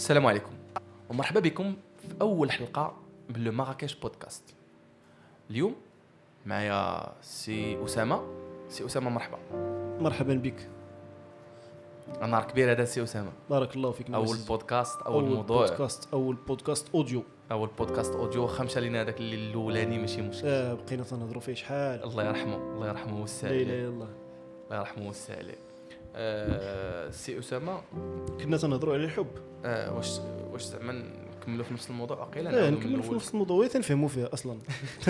السلام عليكم. ومرحبا بكم في أول حلقة من Le مراكش بودكاست. اليوم معايا سي أسامة. سي أسامة مرحبا. مرحبا بك. نهار كبير هذا سي أسامة. بارك الله فيك أول. بودكاست أول, أول موضوع. بودكاست أول بودكاست audio. أول بودكاست audio. خسر لينا هذاك اللي الأولاني ماشي مشكل. آه بقينا تنهضروا فيه شحال. الله يرحمه الله يرحمه ويوسع لا عليه. اله إلا الله. الله يرحمه ويوسع عليه. آه سي أسامة. كنا تنهضروا على الحب. آه واش واش زعما نكملوا في نفس الموضوع؟ واقيلا لا نعاودوا من نكمل في؟ نفس الموضوع وين تنفهموا فيها أصلا.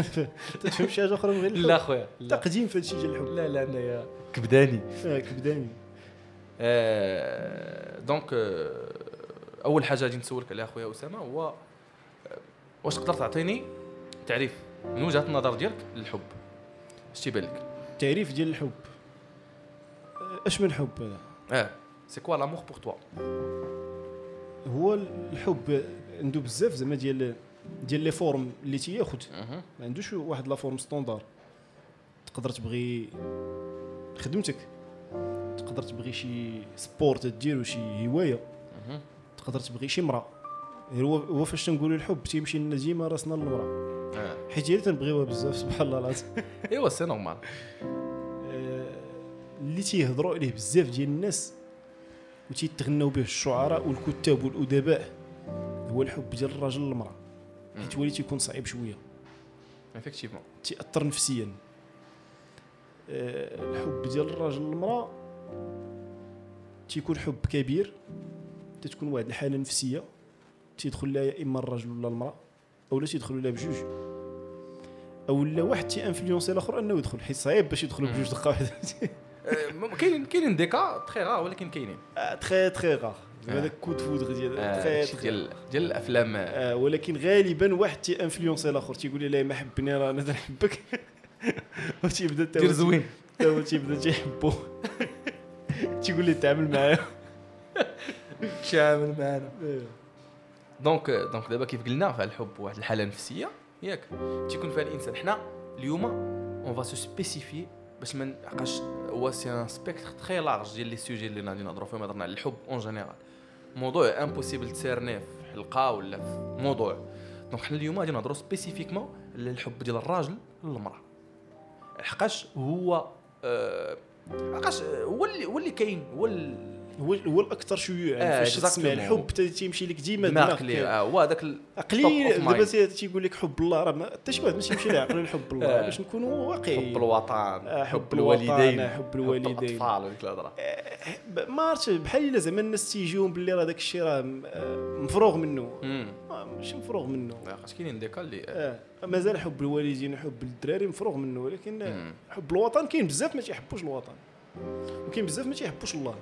تفهم شي حاجة أخرى من غير لا الحب خويا لا. تقديم في هادشي ديال الحب. لا لا انايا كبداني. آه كبداني. آه، donc آه، أول حاجة غادي نسولك عليها خويا أسامة هو آه، واش تقدر تعطيني تعريف من وجهة النظر ديالك للحب؟ اش تيبان لك؟ التعريف ديال الحب. اش من الحب هذا؟ آه c'est quoi l'amour pour toi هو الحب عنده بزاف زعما ديال ديال les formes اللي تياخذ ما عندوش واحد la forme standard تقدر تبغي خدمتك. تقدر تبغي شي sport ديرو شي هواية. تقدر تبغي شي مراه غير هو هو فاش تنقولوا الحب تيمشي لنا ديما راسنا للمراه حيت هي اللي تنبغيوها بزاف سبحان الله العظيم. إيوا c'est normal اللي تيهضروا عليه بزاف ديال الناس وتيتغناو به الشعراء والكتاب والادباء هو الحب ديال الراجل للمراه حيت هو اللي تيكون صعيب شوية. effectivement. تاثر نفسيا. آه، الحب ديال الراجل للمراه تيكون حب كبير تتكون واحد الحالة نفسية تيدخل لها يا إما الراجل ولا المرأة أو لا تيدخلوا لها بجوج. أو لا واحد تي influencer الآخر إنه يدخل حيت صعيب باش يدخلوا. بجوج دقة واحدة. كاينين كاينين des cas très rares ولكن كاينين très très rares. هذاك coup de foudre ديال ديال ديال الافلام ولكن غالبا واحد تي influencer الآخر تيقول لي لا ما حبني راه أنا تنحبك وتيبدا تا دير زوين تا هو تيبدا تيحبو تيقول لي تعامل معايا شامل معنا donc donc دابا كيف قلنا فالحب الحب واحد الحاله نفسيه ياك تيكون فيها الانسان حنا اليوم on va se spécifier باش ما نعقاش هو c'est un spectre très large ديال les sujets اللي غادي نهضروا فيهم هضرنا على الحب en général. موضوع impossible ت cerner يه في حلقة ولا في موضوع. donc حنا اليوم غادي نهضروا spécifiquement على الحب ديال الراجل للمرأة. حقاش هو آه، حقاش هو اللي هو اللي كاين هو هو هو الأكثر شيوعا آه، فاش تسمع. الحب تيمشي لك ديما دماغ دماغك اللي آه، هو هذاك قليل دابا تيقول لك حب الله راه ما- حتى شي واحد ماشي يمشي له عقل الحب الله آه. باش نكونوا واقعيين. حب الوطن آه، حب حب الوالدين. حب الوالدين. الأطفال وديك الهضرة. ب- ما عرفتش بحال إلا زعما الناس تيجيهم باللي راه داك الشيء راه آه، مفروغ منه. آه، ماشي مفروغ منه. خاص كاينين des cas اللي آه مازال حب الوالدين وحب الدراري مفروغ منه ولكن آه،. حب الوطن كاين بزاف ما تيحبوش الوطن. وكاين بزاف ما تيحبوش الله.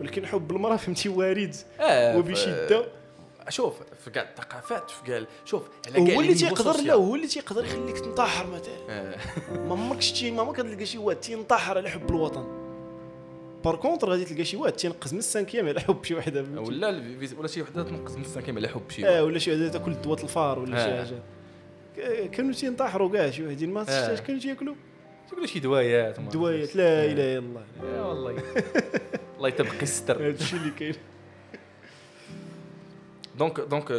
ولكن حب المرأة فهمتي وارد آه وبشدة شوف في كاع الثقافات في كاع شوف على كاع هو اللي تيقدر لا. هو اللي تيقدر يخليك تنتحر مثلا آه. ما عمرك شتي ما عمرك تلقى شي واحد تينتحر على حب الوطن par contre غادي تلقى شي واحد تينقز من ال cinquième على حب شي وحدة؟ ولا ولا شي وحدة تنقز من السنة على حب شي آه. ولا شي وحدة تاكل دوات الفار ولا شي آه. حاجة ك- كانوا تينتحروا كاع شي وحدين ما آه. كانوا تياكلوا تقول شي دوايات دوايات. لا آه. إله إلا الله يا والله الله يتبقي الستر هذا الشيء اللي كاين. donc donc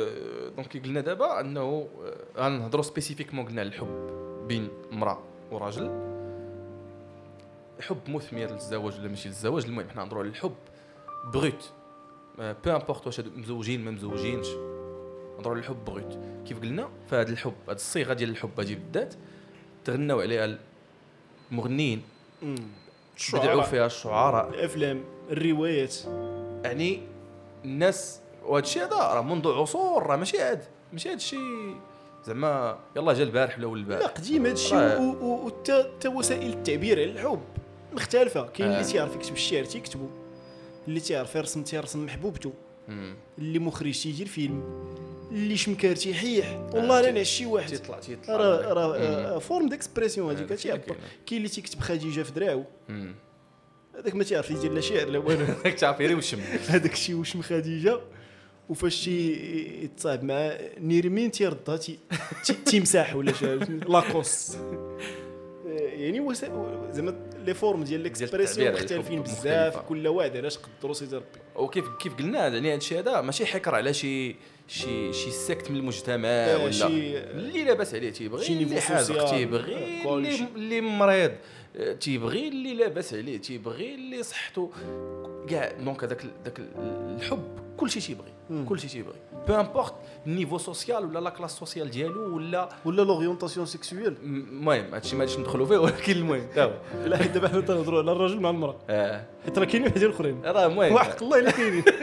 donc قلنا دابا انه غنهضروا spécifiquement قلنا الحب بين امراه وراجل حب مثمر للزواج ولا ماشي للزواج المهم حنا نهضروا على الحب brut peu importe واش مزوجين ما مزوجينش نهضروا على الحب brut كيف قلنا فهاد الحب هاد الصيغه ديال الحب هادي بالذات تغناو عليها المغنيين. بدعوا فيها الشعراء الافلام الروايات يعني الناس وهذا الشيء هذا راه منذ عصور راه ماشي هاد ماشي هاد الشيء زعما يلا جا البارح ولا ول لا البارح قديم هذا الشيء وحتى وسائل التعبير على الحب مختلفة كاين آه. اللي تيعرف يكتب الشعر تيكتبو اللي تيعرف يرسم تيرسم محبوبته. اللي مخرج تيجي الفيلم اللي شمكار تيحيح والله آه، تي- نعس شي واحد تيطلع تيطلع راه راه. آه، forme d'expression هذا هذيك اللي تيعبر كاين. اللي تيكتب خديجة في دراعو. هذاك ما تيعرف يدير لا شعر لا والو. هاك تعرف يري وشم. هذاك الشيء وشم خديجة. وفاش يتصاحب مع نيرمين تيردها تي تي- تيمسح ولا شي لاكوس. يعني وس- زعما les formes ديال l'expression مختلفين بزاف. كل واحد علاش قدروا سيدي ربي. وكيف كيف قلنا يعني هذا الشيء هذا ماشي حكر على شي شي شي secte من المجتمع آه، ولا. شي- اللي لاباس عليه تيبغي شي niveau اللي social، تيبغي آه، اللي, مريض. آه، تيبغي اللي لاباس عليه تيبغي اللي صحته كاع donc هذاك ذاك الحب كل شيء تيبغي مم. كل شيء تيبغي. peu importe ال niveau social ولا la classe sociale ديالو ولا ولا l'orientation sexuelle المهم هادشي ما غاديش ندخلوا فيه ولكن المهم لا حيت دابا حنا تنهضروا على الراجل مع المرأة. آه. حيت راه كاينين وحدين آخرين. راه المهم. وحق الله إلا كاينين.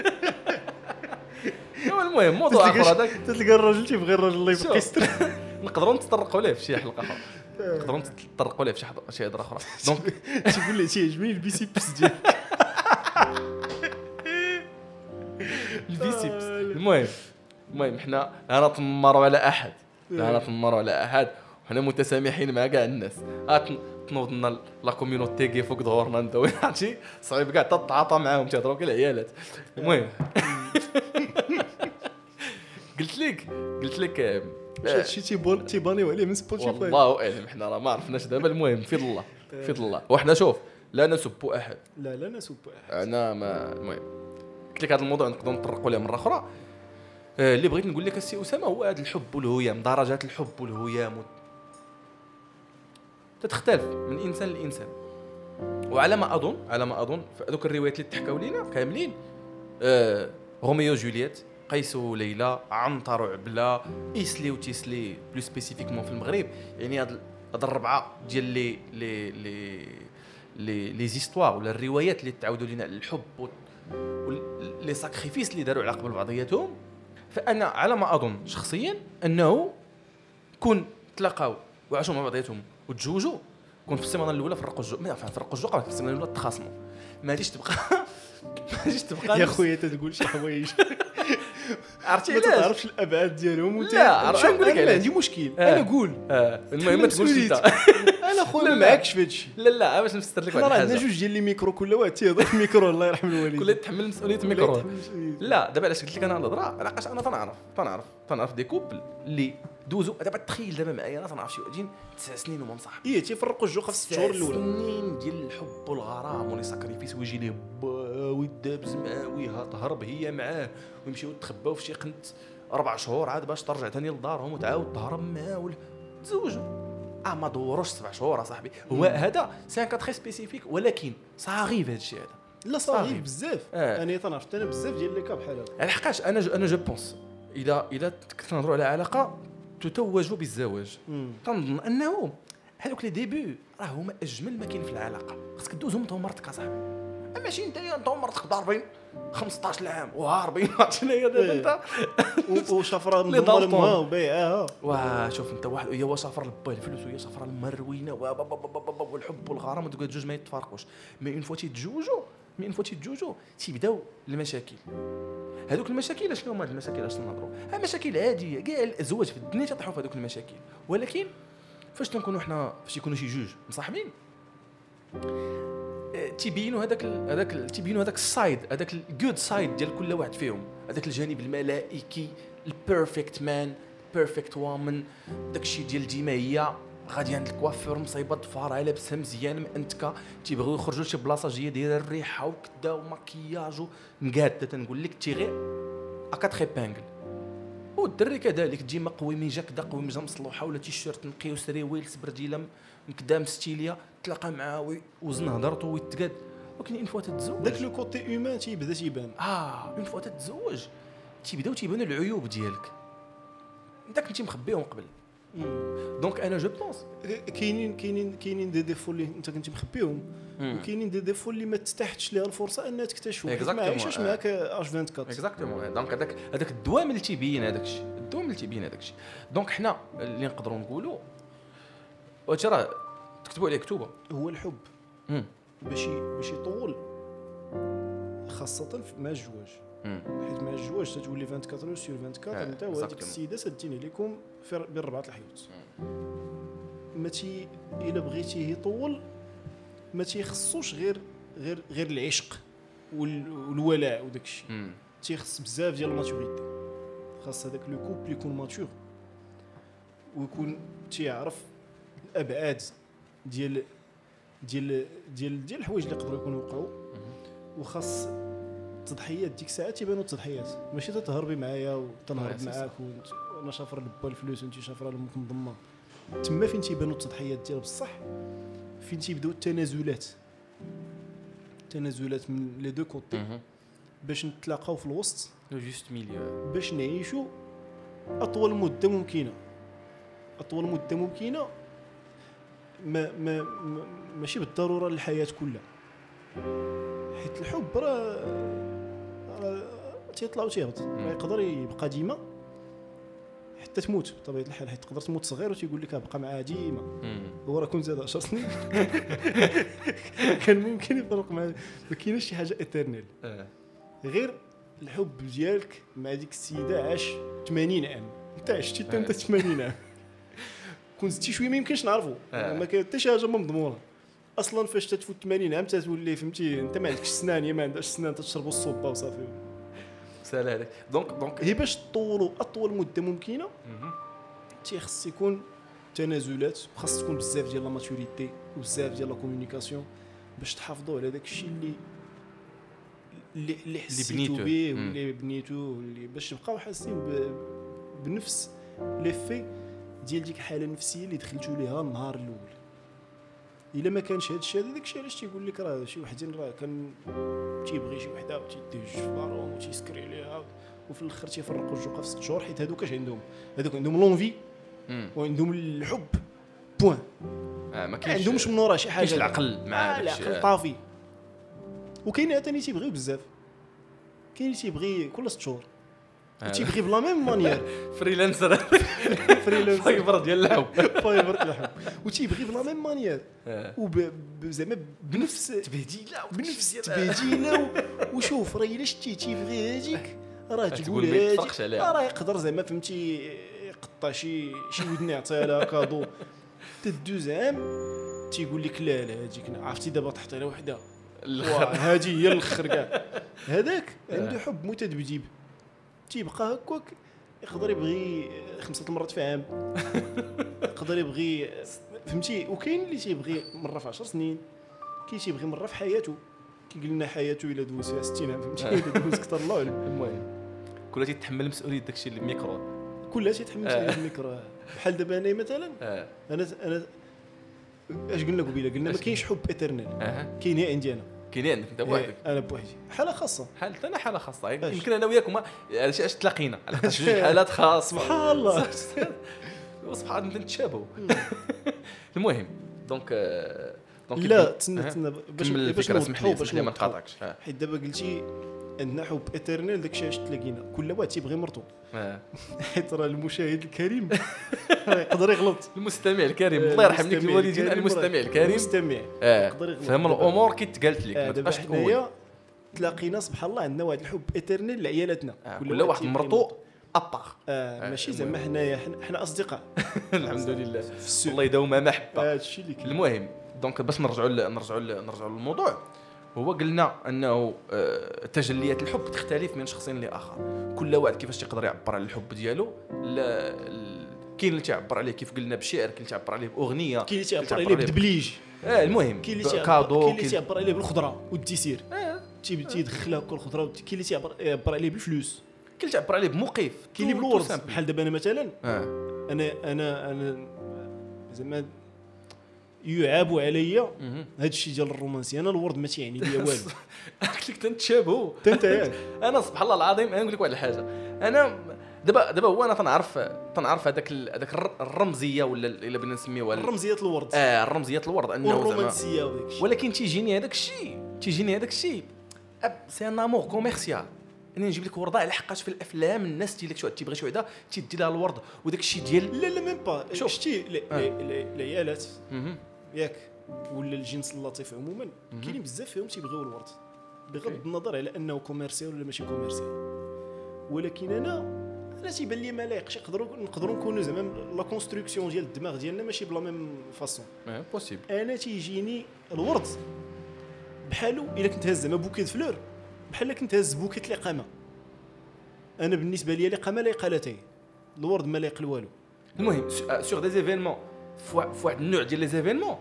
المهم موضوع آخر هذاك. تلقى الراجل تيبغي الراجل الله يبقى نقدروا نتطرقوا ليه في شي حلقة آخرى. نقدروا نتطرقوا ليه في شي شي هضره أخرى. donc تيقول لي تيعجبني البيسي بس ديالك. البيسيبس. المهم المهم حنا لا نتنمروا على أحد. لا نتنمروا على أحد. وحنا متسامحين مع كاع الناس. آه، تن- تنوض لنا لا كوميونيتي كي فوق ظهورنا ندوي هادشي صعيب كاع تتعاطى معاهم تيهضروا كي العيالات. المهم. قلت لك قلت لك آه، هادشي تيبون تيبانيو عليه من سبوتيفاي والله اعلم حنا راه ما عرفناش دابا المهم في الله في الله. وحنا شوف لا نسب أحد. لا لا نسب أحد. أنا ما المهم. قلت لك هذا الموضوع نقدروا نطرقوا ليه مرة أخرى. آه، اللي بغيت نقول لك السي أسامة هو هذا الحب والهيام درجات الحب والهيام تتختلف من إنسان لإنسان. وعلى ما اظن على ما أظن في هذوك الروايات اللي تحكاو لينا كاملين آه روميو جولييت قيس وليلى عنتر وعبله إيسلي وتيسلي plus spécifiquement في المغرب. يعني هاد هاد الربعة ديال لي لي لي لي لي زيستوار ولا الروايات اللي تعاودوا لنا على الحب les sacrifices اللي داروا على قبل بعضياتهم فأنا على ما أظن شخصيا أنه كون تلاقاو وعاشوا مع بعضياتهم وتزوجوا كون في السيمانة الأولى فرقوا الجو ما فرقوا الجو في السيمانة الأولى تخاصموا. ما غاديش تبقى ما غاديش تبقى يا خويا تتقول شي حوايج. عرفتي ما علاش تعرفش الأبعاد ديالهم وانت لا، شوف نقول لك أنا علاش. عندي مشكل. آه. أنا قول. آه. المهم ما تقولش أنت. أنا خويا لا، ما. معاكش في هادشي لا لا باش نفسر لك واحد راه عندنا الحاجة جوج ديال les micros كل واحد تيهضر في الميكرو الله يرحم الوالدين. كل يتحمل مسؤولية الميكرو. لا دابا علاش قلت لك أنا الهضرة؟ لقاش أنا تنعرف؟ تنعرف. تنعرف des couples اللي دوزو. دابا تخيل دابا معايا أنا تنعرف شي واحدين تسع سنين وما مصاحب. إيه تيفرقوا الجوقة في شهور الأولى. سنين ديال الحب والغرام و les sacrifices ويجي ليه با ويدابز معاه ويهرب هي معاه ويمشيو يتخباو في شي قنت أربع شهور عاد باش ترجع ثاني لدارهم وتعاود تهرب معاه تزوجوا آه ما دوروش سبع شهور أصاحبي. هو هذا c'est un cas très spécifique ولكن صغير هذا الشيء هذا. لا صغير. بزاف. آه. أنا تنعرف أنا بزاف ديال les cas بحال هذا. على حقاش أنا je أنا je pense. إذا إذا نهضروا على علاقة تتوج بالزواج. مم. تنظن أنه هذوك les débuts راه هما أجمل ما كاين في العلاقة. خاصك دوزهم انت ومرتك اصاحبي ماشي أنت أنت ومرتك ضاربين 15 عام وهاربين شنو هي دابا أنت؟ وشفره دالطون. لامها وبايعاها واه شوف أنت واحد هي سافر لباه الفلوس وهي با- با- والحب والغرام الجوج ما يتفارقوش. مي اون فوا تيتزوجوا مي اون فوا تيتزوجوا تيبداو المشاكل. هذوك المشاكل شنو هما هاد المشاكل اش نهضروا ها مشاكل عادية كاع الازواج في الدنيا تطيحوا في هذوك المشاكل. ولكن فاش تنكونوا حنا فاش يكونوا شي جوج مصاحبين آه، تيبينوا هذاك هذاك تيبينوا هذاك ال side هذاك ال good side ديال كل واحد فيهم. هذاك الجانب الملائكي ال perfect man perfect woman داك الشيء ديال ديما هي غادي عند الكوافير مصايبه ضفارها لابسه مزيان مأنتكه تيبغيو يخرجوا لشي بلاصة جاية دايره الريحة وكدا ومكياج ومقاده تنقول لك tirée à quatre épingles والدري كذلك ديما جا كدا جا مصلوحة ولا تيشيرت نقي وسريويل سبرديله مكدا مستيلية. تلاقى معاه وزن هضرته ويتقاد ولكن une fois تتزوج داك le côté humain تيبدا تيبان. آه une fois تتزوج تيبداو تيبانوا العيوب ديالك. انت كنتي مخبيهم قبل. donc أنا je pense كاينين كاينين كاينين دي ديفو اللي انت كنتي مخبيهم وكاينين دي ديفو اللي ما تستحتش ليها الفرصه انها تكتشفوا حيت ما. عايشاش معاك H 24 exactement donc هذاك هذاك الدوام اللي تيبين هذاك الشيء الدوام اللي تيبين هذاك الشيء donc حنا اللي نقدروا نقولوا وهادشي راه تكتبوا عليه كتوبه هو الحب. باش باش يطول خاصه في- مع الزواج. حيت مع الزواج تتولي 24 sur 24 آه، أنت وهذيك. السيدة سادين عليكم في بين ربعة الحيوت ما تي إلا بغيتيه يطول ما تيخصوش غير غير غير العشق وال- والولاء وداك الشيء. تيخص بزاف ديال ال maturité. خاص هذاك le couple يكون mature. ويكون تيعرف الأبعاد ديال ديال ديال ديال الحوايج اللي يقدروا يكونوا وقعوا. وخاص التضحيات ديك الساعة تيبانوا التضحيات. ماشي تتهربي معايا وتنهرب c'est معاك وأنا شافر لبا الفلوس وانت شافرة لامك منضمه تما فين تيبانوا التضحيات ديال بصح؟ فين تيبداو التنازلات؟ التنازلات من les deux côtés. باش نتلاقاو في الوسط. le juste milieu باش نعيشوا أطول مدة ممكنة. أطول مدة ممكنة ما ما ما- ماشي بالضرورة للحياة كلها. حيت الحب راه تيطلع وتيهبط يقدر يبقى ديما حتى تموت. بطبيعه الحال حيت تقدر تموت صغير وتيقول لك ابقى معاه ديما. هو راه كنت زاد 10 سنين. كان ممكن يفرق معاه. ما كايناش شي حاجة éternel غير الحب ديالك مع ديك السيدة عاش 80 عام. انت عشتي حتى انت 80 عام. كون زدتي شوية ما يمكنش نعرفوا آه. ما كاين حتى شي حاجة مضمونة. أصلا فاش تتفوت 80 عام تتولي فهمتي؟ أنت ما عندكش سنان يا ما عندكش سنان تشربوا الصوبة وصافي. سهل هذاك donc donc هي باش تطولوا أطول مدة ممكنة تيخص يكون تنازلات وخاص تكون بزاف ديال la maturité وبزاف ديال la communication باش تحافظوا على داك الشيء اللي اللي اللي حسيتو. به. واللي بنيتو واللي باش تبقاو حاسين بنفس l'effet ديال ديك الحالة النفسية اللي دخلتوا ليها النهار الأول. إلا ما كانش هذا الشيء هذا داك الشيء علاش تيقول لك راه شي وحدين راه كان تيبغي شي وحدة وتيدق في دارهم وتي sacrifier عليها وفي الآخر تيفرقوا الجوقه في ست شهور حيت هذوك اش عندهم؟ هذوك عندهم l'envie وعندهم الحب. point ما ما كاينش عندهمش من وراه شي حاجة. العقل مع آه. العقل طافي. وكاين عاوتاني تيبغيو بزاف. كاين اللي تيبغي كل ست شهور. آه. تيبغي de la même manière. freelancer. freelance Fiverr ديال الحب Fiverr الحب وتيبغي de la même manière. آه. وب ب- زعما بنفس تبهديله بنفس تبهديله وشوف راه إلا شتي تيبغي هذيك راه تقول هذيك راه يقدر زعما فهمتي يقطع شي شي ودن يعطيها لها كادو. تدوز عام تيقول لك لا لا هذيك عرفتي دابا طحت على وحده. هذه هي الآخر كاع هذاك عنده حب متذبذب تيبقى هكاك يقدر يبغي خمسة المرات في عام. يقدر يبغي فهمتي؟ وكاين اللي تيبغي مرة في 10 سنين كاين تيبغي مرة في حياته. كيقول لنا حياته إلا دوز فيها 60 عام فهمتي؟ إلا دوز أكثر الله اعلم المهم كل تيتحمل مسؤولية داكشي اللي الميكرو كلها تيتحمل آه. فيها الميكرو. بحال دابا أنا مثلا أنا أنا أش قلنا قبيلة؟ قلنا ما كاينش حب éternel كاين هي عندي أنا. كاين عندك أنت بوحدك. إيه، أنا بوحدي. حالة خاصة. حالة أنا حالة خاصة. أش. يمكن أنا وياك علاش علاش تلاقينا؟ جوج حالات خاصة. سبحان الله. سبحان الله نتشابهوا المهم donc donc لا تسنى. تسنى باش باش الفكرة اسمح لي اسمح لي ما. نقاطعكش. حيت دابا قلتي عندنا حب éternel داكشي علاش تلاقينا. كل واحد تيبغي مرتو. آه. حيت راه المشاهد الكريم. يقدر يغلط. المستمع الكريم. الله يرحم لك المستمع الوالدين المستمع الكريم. المستمع. آه يقدر يغلط. فهم الأمور كي تقالت لك. آه، ما تبقاش تقول. تلاقينا سبحان الله عندنا واحد الحب éternel لعيالاتنا. آه، كل واحد مرتو. à part آه ماشي. زعما حنايا حنا- أصدقاء. الحمد لله. الله يداومها محبة. هذا الشيء اللي المهم donc باش نرجعوا نرجعوا نرجعوا للموضوع. هو قلنا أنه آه، تجليات الحب تختلف من شخص لآخر. كل واحد كيفاش يقدر يعبر على الحب ديالو؟ كاين اللي تعبر عليه كيف قلنا بشعر كاين اللي تعبر عليه بأغنية كاين اللي تيعبر عليه بدبليج. آه المهم كاين اللي cadeau كاين اللي تيعبر عليه بالخضرة وال dessert آه، تي- تيدخلها كل خضره كاين اللي تيعبر يعبر عليه بالفلوس. كاين اللي تعبر عليه بموقف كاين اللي بالورد. بحال دابا أنا مثلا آه. أنا أنا أنا زعما يعاب عليا. هذا الشيء ديال الرومانسي. أنا الورد ما تيعني ليا والو. قلت لك تنتشابهوا أنا سبحان الله العظيم أنا نقول لك واحد الحاجة. أنا دابا دابا هو أنا تنعرف تنعرف هذاك هذاك الر- الرمزية ولا ال- إلا بغينا نسميوها ال- الرمزيه الورد. آه الرمزيه الورد. أنه زعما والرومانسية وداك الشيء ولكن تيجيني هذاك الشيء. تيجيني هذاك الشيء. c'est un amour commercial أنا نجيب لك ورده على حقاش في الأفلام. الناس تيقول لك شو تيبغي شي وحدة تيدي لها الورد. وداك الشيء ديال لا لا même pas شوف. شتي ال-. ال- ال- العيالات. ياك ولا الجنس اللطيف عموما كاينين بزاف فيهم تيبغيو الورد بغض. النظر على أنه commercial ولا ماشي commercial ولكن أنا أنا تيبان لي ما لايقش يقدروا نقدروا نكونوا زعما la construction ديال الدماغ ديالنا ماشي de la même façon possible أنا تيجيني الورد. بحالو إلا كنت هاز زعما bouquet de fleurs بحال كنت هاز bouquet ديال الإقامة أنا بالنسبة لي الإقامة لايقة لاتاي الورد ما لايق لوالو. المهم sur des événements في واحد النوع ديال les événements.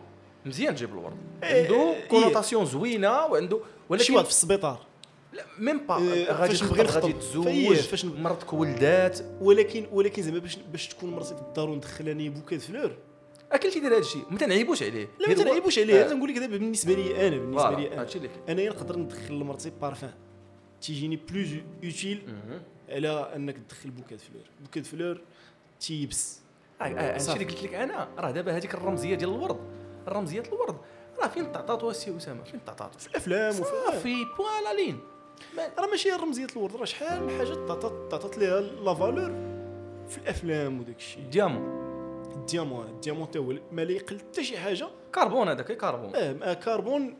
مزيان تجيب الورد. إيه، عنده إيه. connotation زوينة وعنده شي واحد في السبيطار. لا même pas. إيه، غادي تخطب غادي. تزوج فاش مرتك ولدات ولكن ولكن زعما باش باش تكون مرتي في الدار وندخل أنا bouquet fleurs أكلتي دير هذا الشيء ما تنعيبوش عليه. لا ما تنعيبوش عليه. آه. أنا نقول لك دابا بالنسبة لي أنا بالنسبة لي أنا. أنايا نقدر ندخل لمرتي بارفان. تيجيني plus utile. على أنك تدخل bouquet fleurs bouquet fleurs تيبس آه، آه، هادشي صافي. اللي قلت لك أنا؟ راه دابا هذيك الرمزية ديال الورد. الرمزية ديال الورد. راه فين تعطاتو السي أسامة؟ فين تعطاتو في الأفلام وفي صافي point à la ligne راه ماشي رمزيه الورد راه شحال من حاجة تعطات تعطات ليها la valeur في الأفلام وداك الشيء. diamant ال diamant ال diamant تا هو ما لايق لحتى شي حاجة. كربون هذاك كربون. آه كربون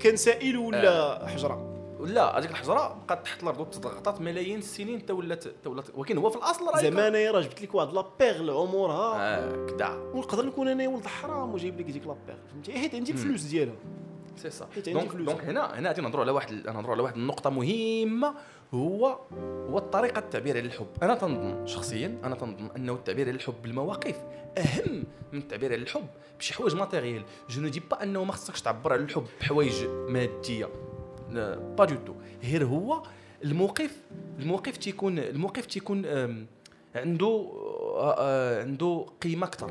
كان سائل ولا حجرة؟ لا هذيك الحجرة بقات تحت الأرض وتضغطات ملايين السنين تا ولات ولات ولكن هو في الأصل راه زعما انايا راه جبت لك واحد la perle عمرها. آه كدا. ونقدر نكون أنا ولد حرام وجايب لك ديك la perle فهمتي؟ حيت عندي الفلوس ديالها. si عندي donc. donc هنا هنا غادي نهضروا على واحد نهضروا على واحد النقطة مهمة هو هو الطريقة التعبير على الحب. أنا تنظن شخصيا أنا تنظن أنه التعبير على الحب بالمواقف أهم من التعبير على الحب بشي حوايج matériels. je ne dis pas أنه ما خصكش تعبر على الحب بحوايج مادية. pas du tout غير هو الموقف الموقف تيكون الموقف تيكون عنده عنده قيمة أكثر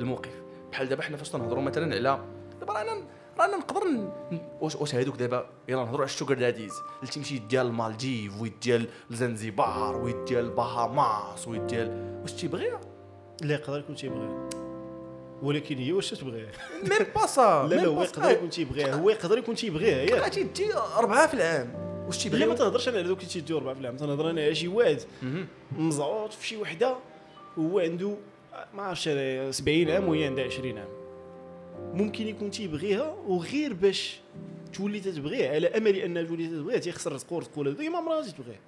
الموقف. بحال دابا حنا فاش تنهضروا مثلا على دابا رانا رانا نقدر واش واش هادوك دابا يلا نهضروا على ال sugar daddies اللي تيمشي ديال المالديف ويد ديال زنزبار ويد ديال البهاماس ويد ديال واش تيبغيها لا يقدر يكون تيبغيها ولكن هي واش تبغيها même pas ça لا لا هو يقدر يكون تيبغيها هو يقدر يكون تيبغيها ياك. تجي أربعة في العام. واش لا ما تيبغي تهضرش أنا على دوك اللي تيديو ربع في العام. تنهضر أنا على شي واحد. مهم. مزعوط في شي وحدة وهو عنده ما عرفتش أنا 70 عام وهي عندها 20 عام. ممكن يكون تيبغيها وغير باش تولي تتبغيه على أمل انها تولي تتبغيه تيخسر رزقه ورزقه ولا ديما مرة تتبغيه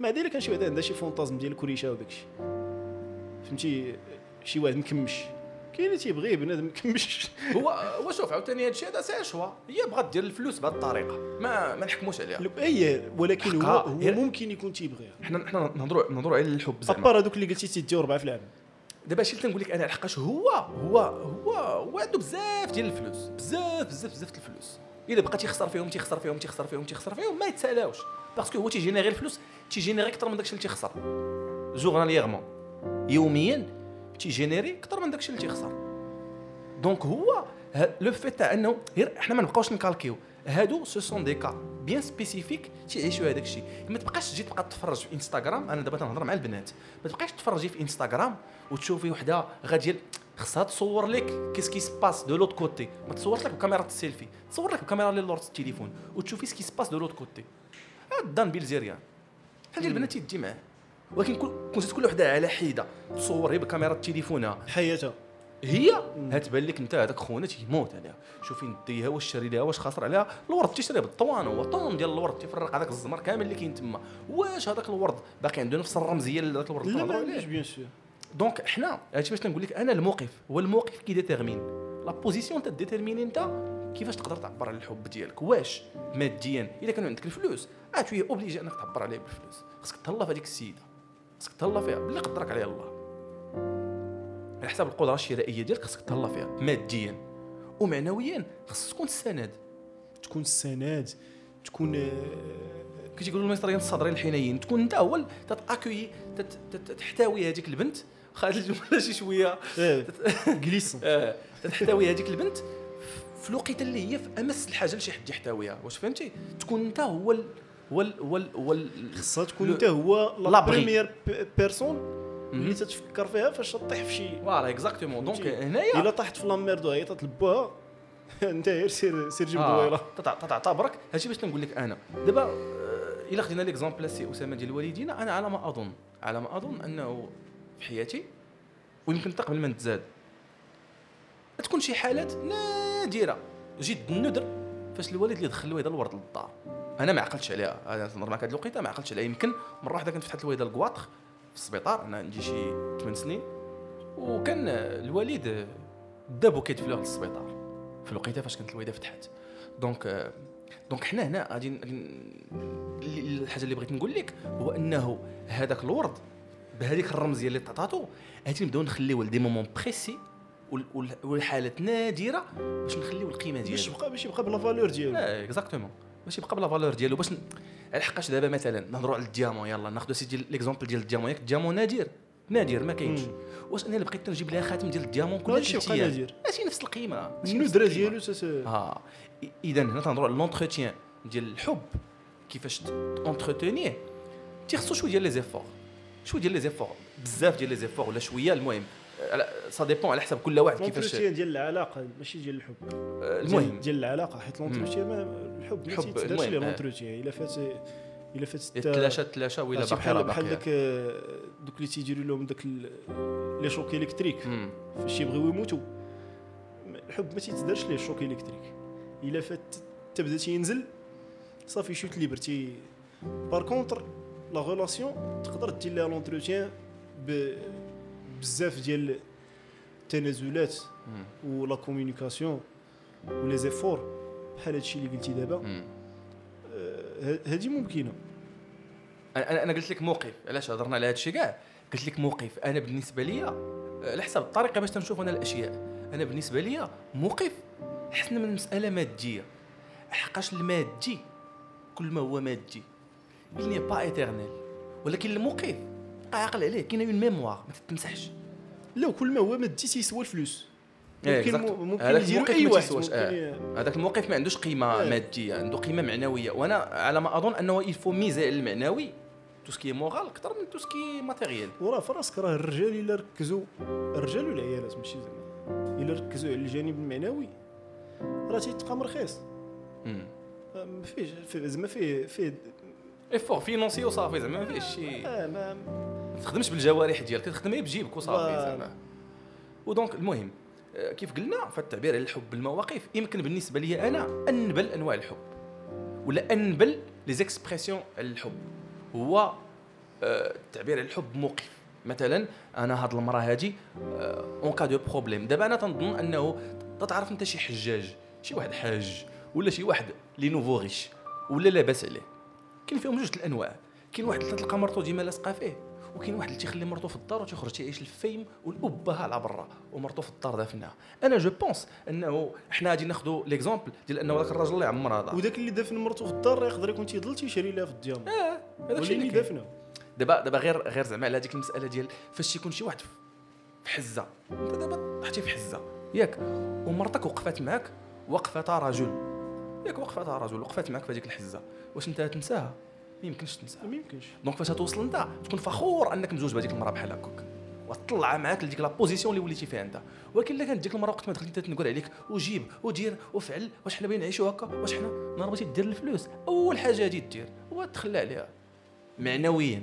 مع ذلك كان شي واحد عندها شي fantasme ديال الكوريشه وداك الشيء. فهمتي؟ شي واحد مكمش. كاين اللي تيبغيه بنادم مكمش هو هو شوف عاوتاني هادشي هذا ses choix. هي بغات دير الفلوس بهذه الطريقة. ما ما نحكموش عليها. اي ولكن هو. هو ممكن يكون تيبغيها حنا حنا نهضروا نهضروا على الحب زعما. à part هذوك اللي قلتي تيديو ربعة في العام. دابا هادشي اللي تنقول لك أنا لحقاش هو هو هو هو عنده بزاف ديال الفلوس. بزاف بزاف بزاف د الفلوس. الا بقى تيخسر فيهم تيخسر فيهم تيخسر فيهم تيخسر فيهم ما يتسالاوش. parce que هو تي générer الفلوس تي générer أكثر من داكشي اللي تيخسر. journalièrement يوميا تي générer أكثر من داكشي اللي تيخسر. donc هو le fait تاع أنه غير إحنا ما نبقاوش نكالكيو. هادو ce sont des cas bien spécifiques تيعيشوا هذاك الشيء. ما تبقاش تجي تبقى تفرج في انستغرام أنا دابا تنهضر مع البنات. ما تبقاش تفرجي في انستغرام وتشوفي وحدة غادية خصها تصور لك qu'est-ce qui se passe de l'autre côté ما تصورش لك بكاميرا السيلفي. تصور لك بكاميرا اللي لور التليفون وتشوفي ce qui se passe de l'autre côté Dan Bilzerian. بحال البنات تيدي معاه. ولكن كل كنت كل وحدة على حيدة. تصور هي بكاميرا تليفونها حياتها. هي؟ هتبان لك انت هذاك خونا تيموت عليها. شوفي نديها واش شاري لها واش خاسر عليها. الورد تيشري بال tonne هو tonne ديال الورد. تيفرق هذاك الزمر كامل اللي كاين تما. واش هذاك الورد؟ باقي عنده نفس الرمزيه اللي هذاك الورد. لا mais bien sûr donc حنا هادشي باش تنقول لك أنا الموقف هو الموقف qui détermine la position ت déterminer انت كيفاش تقدر تعبر على الحب ديالك. واش؟ ماديا. الا كانوا عندك الفلوس آه t'es obligé أنك تعبر عليه بالفلوس. خاصك تهلا في هذيك السيدة. خاصك تهلا فيها باللي قدرك عليها الله. على حساب القدرة الشرائية ديالك خاصك تهلا فيها ماديا ومعنويا. خاص تكون السند تكون السند تكون آه، كي تيقولوا المصريين الصدرين الحنين تكون أنت هو تتاكوي تت- تت- تحتوي هذيك البنت. خا هاد الجمله شي شوية آه، glissante آه، تحتوي هذيك البنت في الوقيته اللي هي في أمس الحاجة لشي حد يحتويها. واش فهمتي؟ تكون أنت هو ال هو ال هو ال هو ال- خصها تكون انت هو لا. première personne اللي. تتفكر فيها فاش تطيح في شي. voilà exactement donc؟ هنايا إلا طاحت في la merde وعيطت لباها انت غير سير سير جيب آه، دويله تتعتبرك هادشي باش نقول لك أنا. دابا آه، إلا خدينا l'exemple سي اسامه ديال والدينا أنا على ما اظن على ما أظن أنه في حياتي ويمكن حتى قبل ما نتزاد تكون شي حالات نادرة. جد الندر فاش الوالد اللي دخل الوالده الورد للدار أنا ما عقلتش عليها. أنا تنهضر معك هاد الوقيتة ما عقلتش عليها. يمكن مرة واحدة كنت فتحت الوالدة ال goitre في السبيطار. أنا عندي شي 8 سنين وكان الوالد دا bouquet fleurs للسبيطار في الوقيتة فاش كانت الوالدة فتحت. donc donc حنا هنا غادي الحاجة اللي بغيت نقول لك هو أنه هذاك الورد بهذيك الرمزية اللي تعطاتو غادي نبداو نخليوه ل des moments précis وال- وال- والحالات نادرة باش نخليو القيمة باش ديالو يبقى باش يبقى بلا valeur ديالو. آه exactement. باش يبقى بلا valeur ديالو باش ن- على حقاش دابا مثلا نهضروا على ال diamant يلا ناخذ سيدي l'exemple ديال ال diamant ياك ال diamant نادر نادر ما كاينش. واش أنا اللي بقيت نجيب لها خاتم ديال ال diamant كل ماشي ثلاث يبقى أيام نادر. ماشي نفس القيمة ماشي الندرة. ديالو آه اذا هنا تنهضروا على l'entretien ديال الحب كيفاش entretenir ه تيخصو شوية ديال les efforts شوية ديال les efforts بزاف ديال les efforts ولا شوية المهم. ça dépend على حسب كل واحد كيفاش l'entretien ديال العلاقة ماشي ديال الحب. آه، المهم. ديال العلاقة حيت l'entretien الحب. ما الحب، تيتدارش ليه آه. l'entretien إلا فات إلا فات تلاشى تلاشى ولا باقي راه بحال بحال داك آه، دوك اللي تيديروا لهم داك les chocs électriques. فاش يبغيو يموتوا الحب ما تيتدارش ليه ال choc électrique. إلا فات تبدا تينزل صافي chute libre et par contre la relation تقدر دير لها l'entretien بزاف ديال التنازلات. و la communication و les efforts بحال هادشي اللي قلتي دابا. مم. آه، هادي ممكنة. أنا أنا أنا قلت لك موقف. علاش هضرنا على هذا الشيء كاع؟ قلت لك موقف. أنا بالنسبة لي آه، على حسب الطريقة باش تنشوف أنا الأشياء. أنا بالنسبة لي موقف حسن من مساله مادية. حقاش المادي كل ما هو مادي il n'est pas éternel. ولكن الموقف بقى عاقل عليه. كاينة une mémoire ما تتمسحش. لا وكل ما هو مادي تيسوى الفلوس. ممكن exact. ممكن هذاك يديروا الموقف أي ما تيسواش، ممكن آه. ي- هذاك الموقف ما عندوش قيمة إيه. مادية عنده قيمة معنوية وأنا على ما أظن أنه il faut miser المعنوي tout ce qui moral أكثر من tout ce qui matériel وراه في راسك راه الرجال إلا ركزوا الرجال والعيالات ماشي زعما إلا ركزوا على الجانب المعنوي راه تيتقام رخيص آه، ما فيهش في- زعما فيه فيه effort financier وصافي زعما ما فيهش شي آه ما تخدمش بالجوارح ديالك تخدم غير بجيبك وصافي voilà. زعما و donc المهم آه، كيف قلنا فالتعبير على الحب بالمواقف. يمكن بالنسبة لي أنا أنبل أنواع الحب ولا أنبل les expressions على الحب. هو آه، التعبير على الحب موقف. مثلا أنا هاد المراه هادي en cas de problème دابا أنا تنظن أنه تعرف أنت شي حجاج شي واحد حاج ولا شي واحد les nouveaux riches ولا لاباس عليه. كاين فيهم جوج الأنواع. كاين واحد تلقى مرتو ديما لاصقة فيه. وكاين واحد اللي تيخلي مرتو في الدار وتيخرج تيعيش الفيم والابه على برا ومرتو في الدار دافنها أنا je pense أنه حنا غادي ناخذوا l'exemple ديال أنه ذاك الراجل اللي عمر هذا. وداك اللي دافن مرته في الدار يقدر يكون تيضل تيشري لها في ال diamant. آه هذاك الشيء اللي. دافنه دابا دابا غير غير زعما على هذيك المسألة ديال فاش تيكون شي واحد في حزة. انت دابا طحتي في حزة. ياك ومرتك وقفات معاك وقفة رجل. ياك وقفة رجل وقفات معاك في هذيك الحزة. واش انت تنساها؟ ما يمكنش تنساها ما يمكنش. donc فاش توصل انت تكون فخور أنك مزوج بهذيك المرأة بحال هكاك. وتطلع معاك لديك la position اللي وليتي فيها أنت. ولكن إلا كانت ديك المرأة وقت ما دخلتي انت تنقول عليك وجيب ودير وفعل واش حنا باغيين نعيشوا هكا واش حنا نهار بغيتي دير الفلوس. أول حاجة غادي دير هو تخلى عليها. معنويا.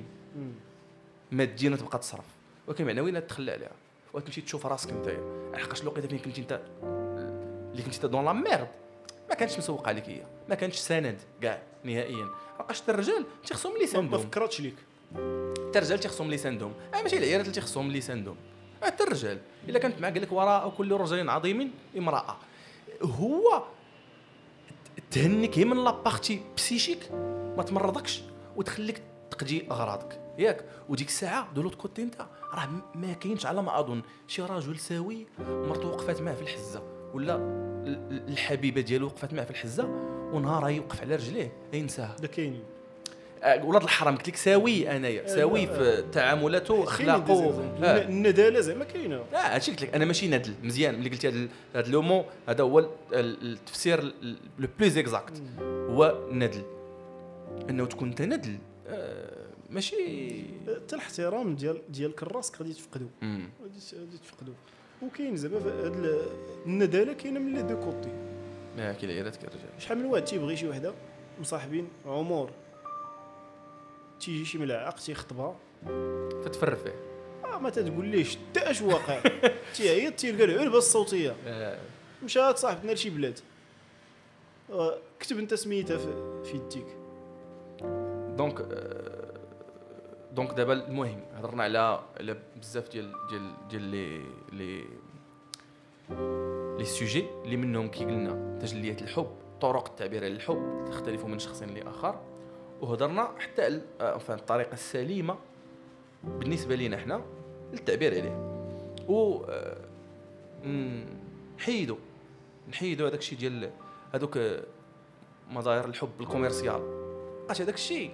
ماديا تبقى تصرف. ولكن معنويا تخلى عليها. وتمشي تشوف راسك أنت لحقاش الوقيته فين كنتي أنت؟ اللي كنتي أنت dans la merde ما كانتش مسوقة عليك هي. ما كانتش سند كاع نهائيا. لحقاش حتى الرجال تيخصهم اللي ما فكرتش ليك. حتى الرجال تيخصهم اللي يساندهم آه ماشي العيالات اللي تيخصهم اللي يساندهم آه حتى الرجال. إلا كانت معاه قال لك وراء كل رجل عظيم امرأة. هو تهنيك هي من la partie psychique ما تمرضكش وتخليك تقضي أغراضك. ياك. وديك الساعة de l'autre côté انت راه ما كاينش على ما أظن شي راجل سوي مرته وقفات معاه في الحزة ولا ال- ال- الحبيبة ديالو وقفات معاه في الحزة. ونهار يوقف على رجليه ينساها. دا كاينين آه، ولاد الحرام قلت لك ساوي أنايا ساوي في تعاملاته أخلاقه. آه. النداله زعما كاينة. لا هادشي قلت لك أنا ماشي ندل مزيان ملي قلتي هذا هذا le mot هذا هو ال- ال- التفسير le plus exact هو الندل أنه تكون أنت ندل آه، ماشي. حتى الاحترام ديال ديالك لراسك غادي تفقدو. غادي تفقدو. وكاين زعما هاد ال- الندالة كاينة من les deux côtés. ما كاين عيالات كالرجال شحال من واحد تيبغي شي وحدة مصاحبين عمر تيجي شي ملعق تيخطبها. تتفرج فيه. آه ما تتقوليش حتى اش واقع؟ تيعيط تيلقى العلبه الصوتية. آه، مشات صاحبتنا لشي بلاد. آه، كتب انت سميتها في, في يديك. donc آه، donc دابا المهم هضرنا على على بزاف ديال ديال ديال لي لي لي سوجي اللي منهم كي قلنا تجليات الحب طرق التعبير على الحب تختلف من شخص لآخر. وهضرنا حتى على آه، الطريقة السليمة بالنسبة لنا حنا للتعبير عليه. و آه، نحيدو نحيدو هذاك الشيء ديال هذوك مظاهر الحب ال commercial. بقاش هذاك الشيء؟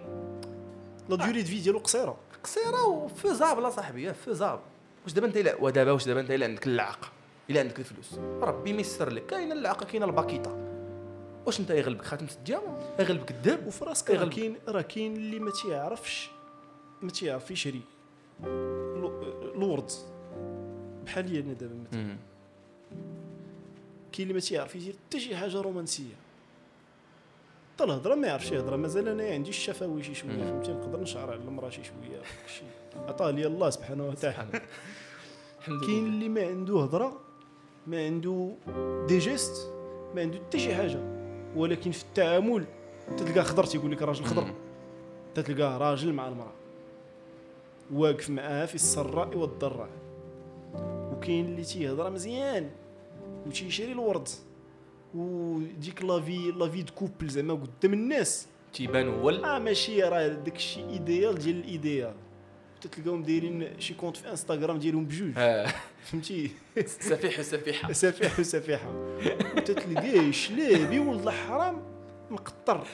la durée de vie ديالو قصيرة قصيره و faisable أصاحبي faisable. واش دابا أنت ودابا واش دابا أنت عندك اللعاقه الا عندك الفلوس ربي ميسر لك. كاينة اللعاقه كاينة الباكيطة. واش أنت يغلبك؟ خاتم ال diamant يغلبك الذهب وفي راسك راه. كاين راه كاين اللي ما تيعرفش ما تيعرف يشري لو- الورد بحال لي أنا دابا مثلا. كاين اللي ما تيعرف يدير حتى شي حاجة رومانسية. حتى الهضرة ما يعرفش يهضر. مازال أنا عندي الشفوي شي شوية. فهمتي؟ نقدر نشعر على المرأة شي شوية عطاه لي الله سبحانه وتعالى. كاين اللي ما عنده هضرة ما عنده دي جيست ما عنده حتى شي حاجة. ولكن في التعامل تلقاه خضر تيقول لك راجل خضر. تتلقاه راجل مع المرأة. واقف معاها في السراء والضراء. وكاين اللي تيهضر مزيان. وتيشري الورد. وديك la vie la vie de couple زعما قدام الناس. تيبان هو آه ماشي راه داك الشيء idéal ديال ال idéal تتلقاهم دايرين شي compte في انستغرام ديالهم بجوج. آه. فهمتي؟ سفيح وسفيحه سفيح وسفيحه وتتلقاه شلابي ولد الحرام مقطر.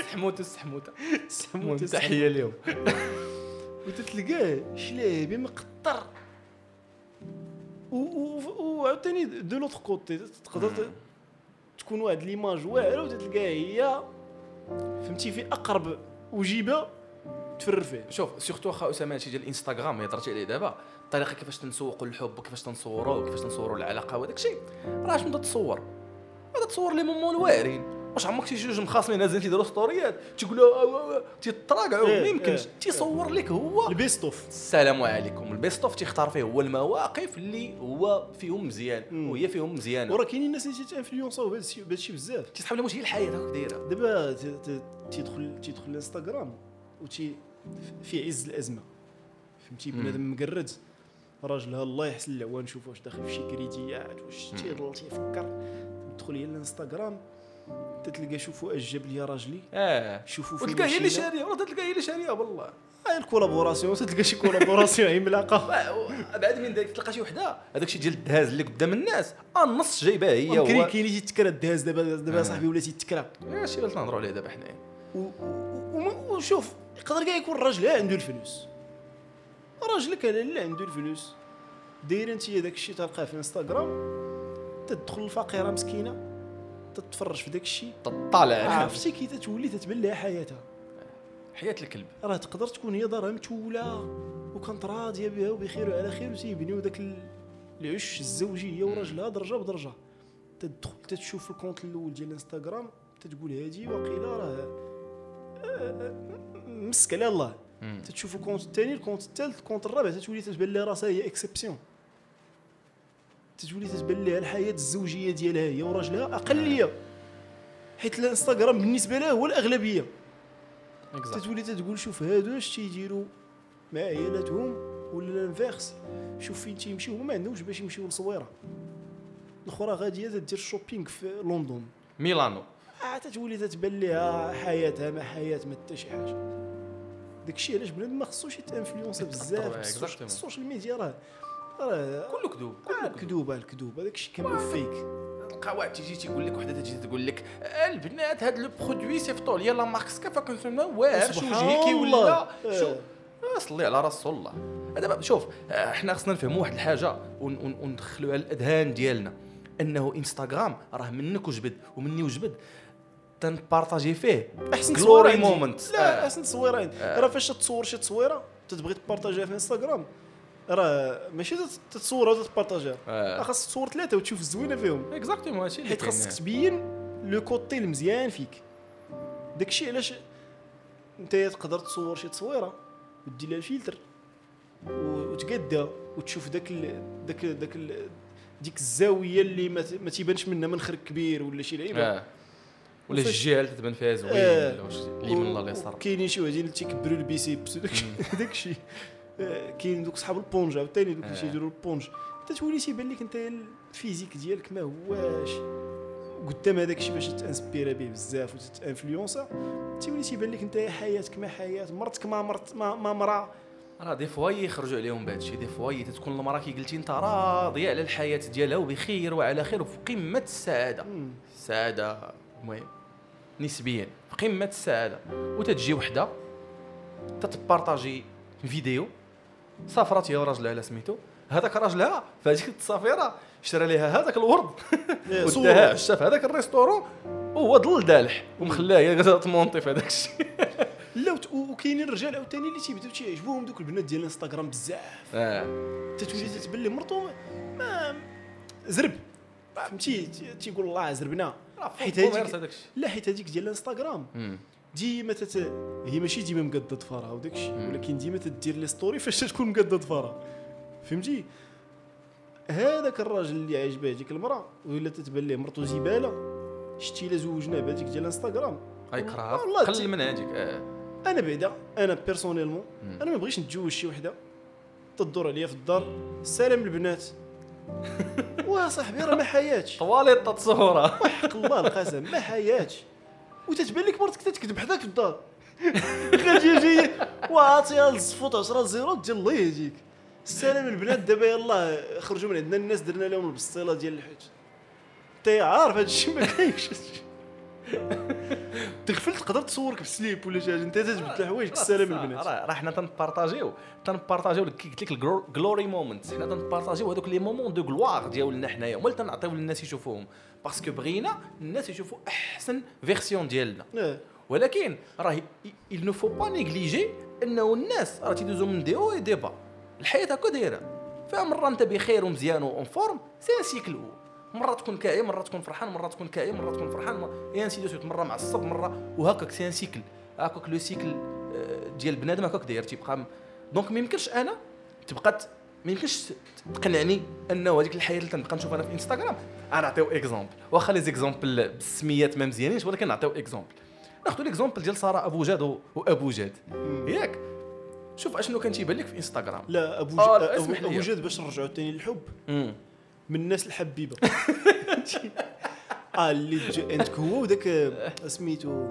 سحموته سحموته سموت تحيه لهم وتتلقاه شلابي مقطر. وعاوتاني دو لوتر كوتي تقدر تكون واحد ليماج واعرة وتتلقاها هي فهمتي في أقرب وجيبه تفرر فيه شوف surtout واخا أسامة هادشي ديال الانستغرام اللي هضرتي عليه دابا. الطريقة كيفاش تنسوقوا الحب وكيفاش تنصوروا وكيفاش تنصوروا العلاقة وهذاك الشيء. راه شنو تصور تصور les moments واعرين واش عمرك شي جوج مخاصمين نازلين تيديروا ستوريات تيقول له تيتراجعوا إيه، ما يمكنش. إيه. تيصور لك هو. ال best of السلام عليكم. ال best of تيختار فيه هو المواقف اللي هو فيهم مزيان. وهي فيهم مزيانة. وراه كاينين الناس اللي تيت influencer او بهذا الشيء بزاف تيسحب لهم واش هي الحياة هاك دايرة. دابا تيدخل تيدخل الانستغرام وتي في عز الأزمة. فهمتي. بنادم مقرد. راجل ها الله يحسن العوان نشوف واش داخل في شي كريديات واش تيفكر. تدخل هي الانستغرام. تتلقى شوفوا اش جاب لي راجلي. آه. شوفوا فين وتلقى هي اللي. شاريه والله تلقى هي اللي شاريه والله. هاي ال collaboration تلقى شي collaboration عملاقه بعد من ذلك تلقى شي وحدة. هذاك الشيء ديال الدهاز اللي قدام الناس. آه، النص جايبها هي هو كاين اللي تيتكرا الدهاز دابا دابا آه. صاحبي ولا تيتكرا ماشي اللي تنهضروا عليه دابا حنايا. وشوف يقدر كاع يكون الراجل عنده الفلوس. راجلك هذا اللي عنده الفلوس. داير انت داك الشيء تلقاه في انستغرام تدخل الفقيرة مسكينة. تتفرج في داك الشيء تطالع. عرفتي كي تتولي تتبان لها حياتها. حياة الكلب. راه تقدر تكون هي دارها متوله وكانت راضية بها وبخير وعلى خير وتيبنيو داك ال- العش الزوجية وراجلها درجه بدرجة. تدخل تتشوف ال compte الأول ديال الإنستغرام تتقول هادي واقيلا راه آه، مسك على الله. تتشوف ال compte الثاني ال compte الثالث ال compte الرابع تتولي تتبان لها راسها هي exception تتولي تتبان لها الحياة الزوجية ديالها هي وراجلها أقلية. حيت الانستغرام بالنسبة لها هو الأغلبية. تتولي تتقول شوف هادو اش تيديروا مع عيالاتهم ولا l'inverse. شوف فين تيمشيو هما ما عندهمش باش يمشيو لصويرة. الأخرى غادية تدير shopping في لندن. ميلانو. آه تتولي تتبان لها حياتها ما حياة ما حتى شي حاجة. داكشي علاش بنادم ما خصوش يت influença بزاف. ال social media راه. كله كذوب آه، كله كذوب كذوبه الكذوب هذاك الشيء كامل فيك القواعد تيجي تيقول لك وحدة تجي تقول لك البنات هاد لو برودوي صيفطوا لي لا مارك سكافا كنسميو واه شو سبحان وجهي كي الله. ولا شو آه. آه، صلي على رسول الله دابا شوف آه، إحنا خصنا نفهموا واحد الحاجة ون- ون- وندخلوها الأذهان ديالنا أنه إنستغرام راه منك وجبد ومني وجبد تنبارطاجي فيه احسن تصويره moments. لا آه. أحسن تصويره. آه. راه فاش تصور شي تصويرة تتبغي تبارطاجيها في إنستغرام راه ماشي تت- تتصورها وتت partager ها. آه. خاصك تصور ثلاثة وتشوف الزوينة فيهم. exactement هادشي اللي حيت. خاصك تبين le côté المزيان فيك. داكشي علاش انت تقدر تصور شي تصويرة ودير لها الفلتر وتقادها وتشوف داك ال... داك داك ال... ديك الزاوية اللي ما, ت... ما تيبانش منها منخر كبير ولا شي لعيبة. آه. ولا الجهة اللي تبان فيها زوين آه. ولا واش اليمين ولا اليسار كاينين شي وحدين اللي تيكبروا ال biceps وداك داك الشيء آه، كاين دوك صحاب البونج عاوتاني دوك اللي آه. تيديروا البونج. انت تولي تيبان لك أنت ال physique ديالك ما هواش. قدام هذاك الشيء باش ت inspira به بزاف وتت influença تيولي تيبان لك أنت حياتك ما حياة مرتك ما مرت ما, ما مرا. راه des fois يخرجوا عليهم بهذا الشيء des fois تكون المراه كي قلتي أنت راضية على الحياة ديالها وبخير وعلى خير وفي قمة السعادة. السعاده المهم نسبيا في قمة السعادة. وتتجي وحدة تتبارطاجي فيديو. سافرت هي وراجلها على سميتو. هذاك راجلها في هذيك السفيره شرى لها هذاك الورد. وداها. عشا في هذاك الريستورون وهو ضل دالح ومخلاها هي تمونطي في هذاك الشيء. لا وكاينين الرجال عاوتاني اللي تيبداو تيعجبوهم. دوك البنات ديال الانستغرام بزاف. آه. تتولي تتبان لي مرتو ما زرب. فهمتي؟ تي- تيقول الله زربنا. حيت هذيك لا حيت هذيك ديال الانستغرام. ديما تت... هي ماشي ديما مقاده ظفرها وداك الشيء. ولكن ديما تدير لي story فاش تكون مقاده ظفرها فهمتي؟ هذاك الراجل اللي عاجبه هذيك المرأة ولا تتبان ليه مرتو زبالة شتي إلا زوجنا بهذيك ديال كراها والله قلل من هذيك آه. أنا بعدا أنا personnellement. أنا ما بغيتش نتزوج شي وحدة. تدور عليا في الدار سلام البنات. واه صاحبي راه ما حياتش. طواليط التصوره حق الله القسم ما حياتش. وتتبان لك مرتك تتكذب حداك في الدار. جي جي وعاطيها الصفوط 10 زيرو ديال الله يهديك. السلام البنات دابا يلاه خرجوا من عندنا الناس درنا لهم البسطيلة ديال الحوت. انت عارف هذا الشيء ما كاينش. تغفل تقدر تصورك بسليب ولا شي حاجة؟ انت تجبد الحوايج السلام البنات. راه حنا تنبارطاجيو تن partager و قلت لك ال glory moment حنا تن partager و هذوك les moments de gloire ديالنا حنايا. هما اللي تنعطيو للناس يشوفوهم. parce que بغينا الناس يشوفوا أحسن version ديالنا. آه ولكن راه il ne faut pas négliger إنه الناس راه تيدوزو من دي أو دي با الحياة هكا دايرة. فمرة أنت بخير ومزيان en forme c'est un cycle مرة تكون كاعي مرة تكون فرحان مرة تكون كاعي مرة تكون فرحان. et ainsi de suite مرة معصب مرة. وهكاك c'est un cycle. هكاك le cycle آه، ديال بنادم هكاك داير تيبقى donc ما يمكنش أنا تبقى ما يمكنش تقنعني أنه هذيك الحياة اللي تنبقى نشوف أنا في انستغرام أنا نعطيو exemple واخا les exemples بالسميات ما مزيانينش ولكن نعطيو exemple ناخذ l'exemple ديال سارة أبو جاد وأبو جاد. ياك؟ شوف أشنو كان تيبان لك في انستغرام لا أبو آه، لا، ابو. أبو جد باش نرجعوا ثاني للحب. من الناس الحبيبة. آه اللي عندك هو وداك آه، سميتو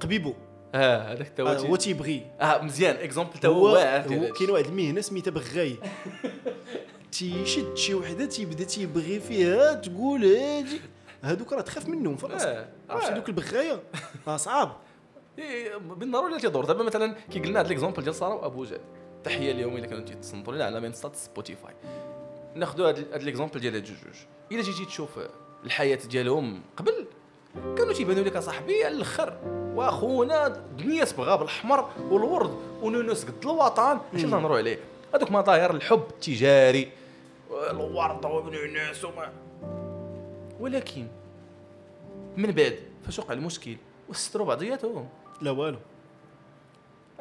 قبيبو. آه هذاك تا آه، هو تي- تيبغي. آه مزيان. exemple تا هو واعر كاين واحد المهنة سميتها بغاي. تيشد شي وحدة تيبدا تيبغي فيها تقول هادي. هادوك راه تخاف منهم في راسك آه، عرفتي آه. دوك البغاية؟ راه صعاب. بالضروره تيدور. دابا مثلا كي قلنا هذا l'exemple ديال سارة وأبو جاد تحية لهم إلا كانوا تيتصنتوا لنا على منصه سبوتيفاي ناخذوا هذا ليكزومبل ديال هاد جوج. إلا جيتي تشوف الحياة ديالهم قبل كانوا تيبانوا لك اصاحبي على الأخر وأخونا دنيا تبغى بالأحمر والورد ونونس قد الوطن اش نهضروا عليه. هذوك مظاهر الحب التجاري الورد والنونس وما. ولكن من بعد فاش وقع المشكل وستروا بعضياتهم. لا والو.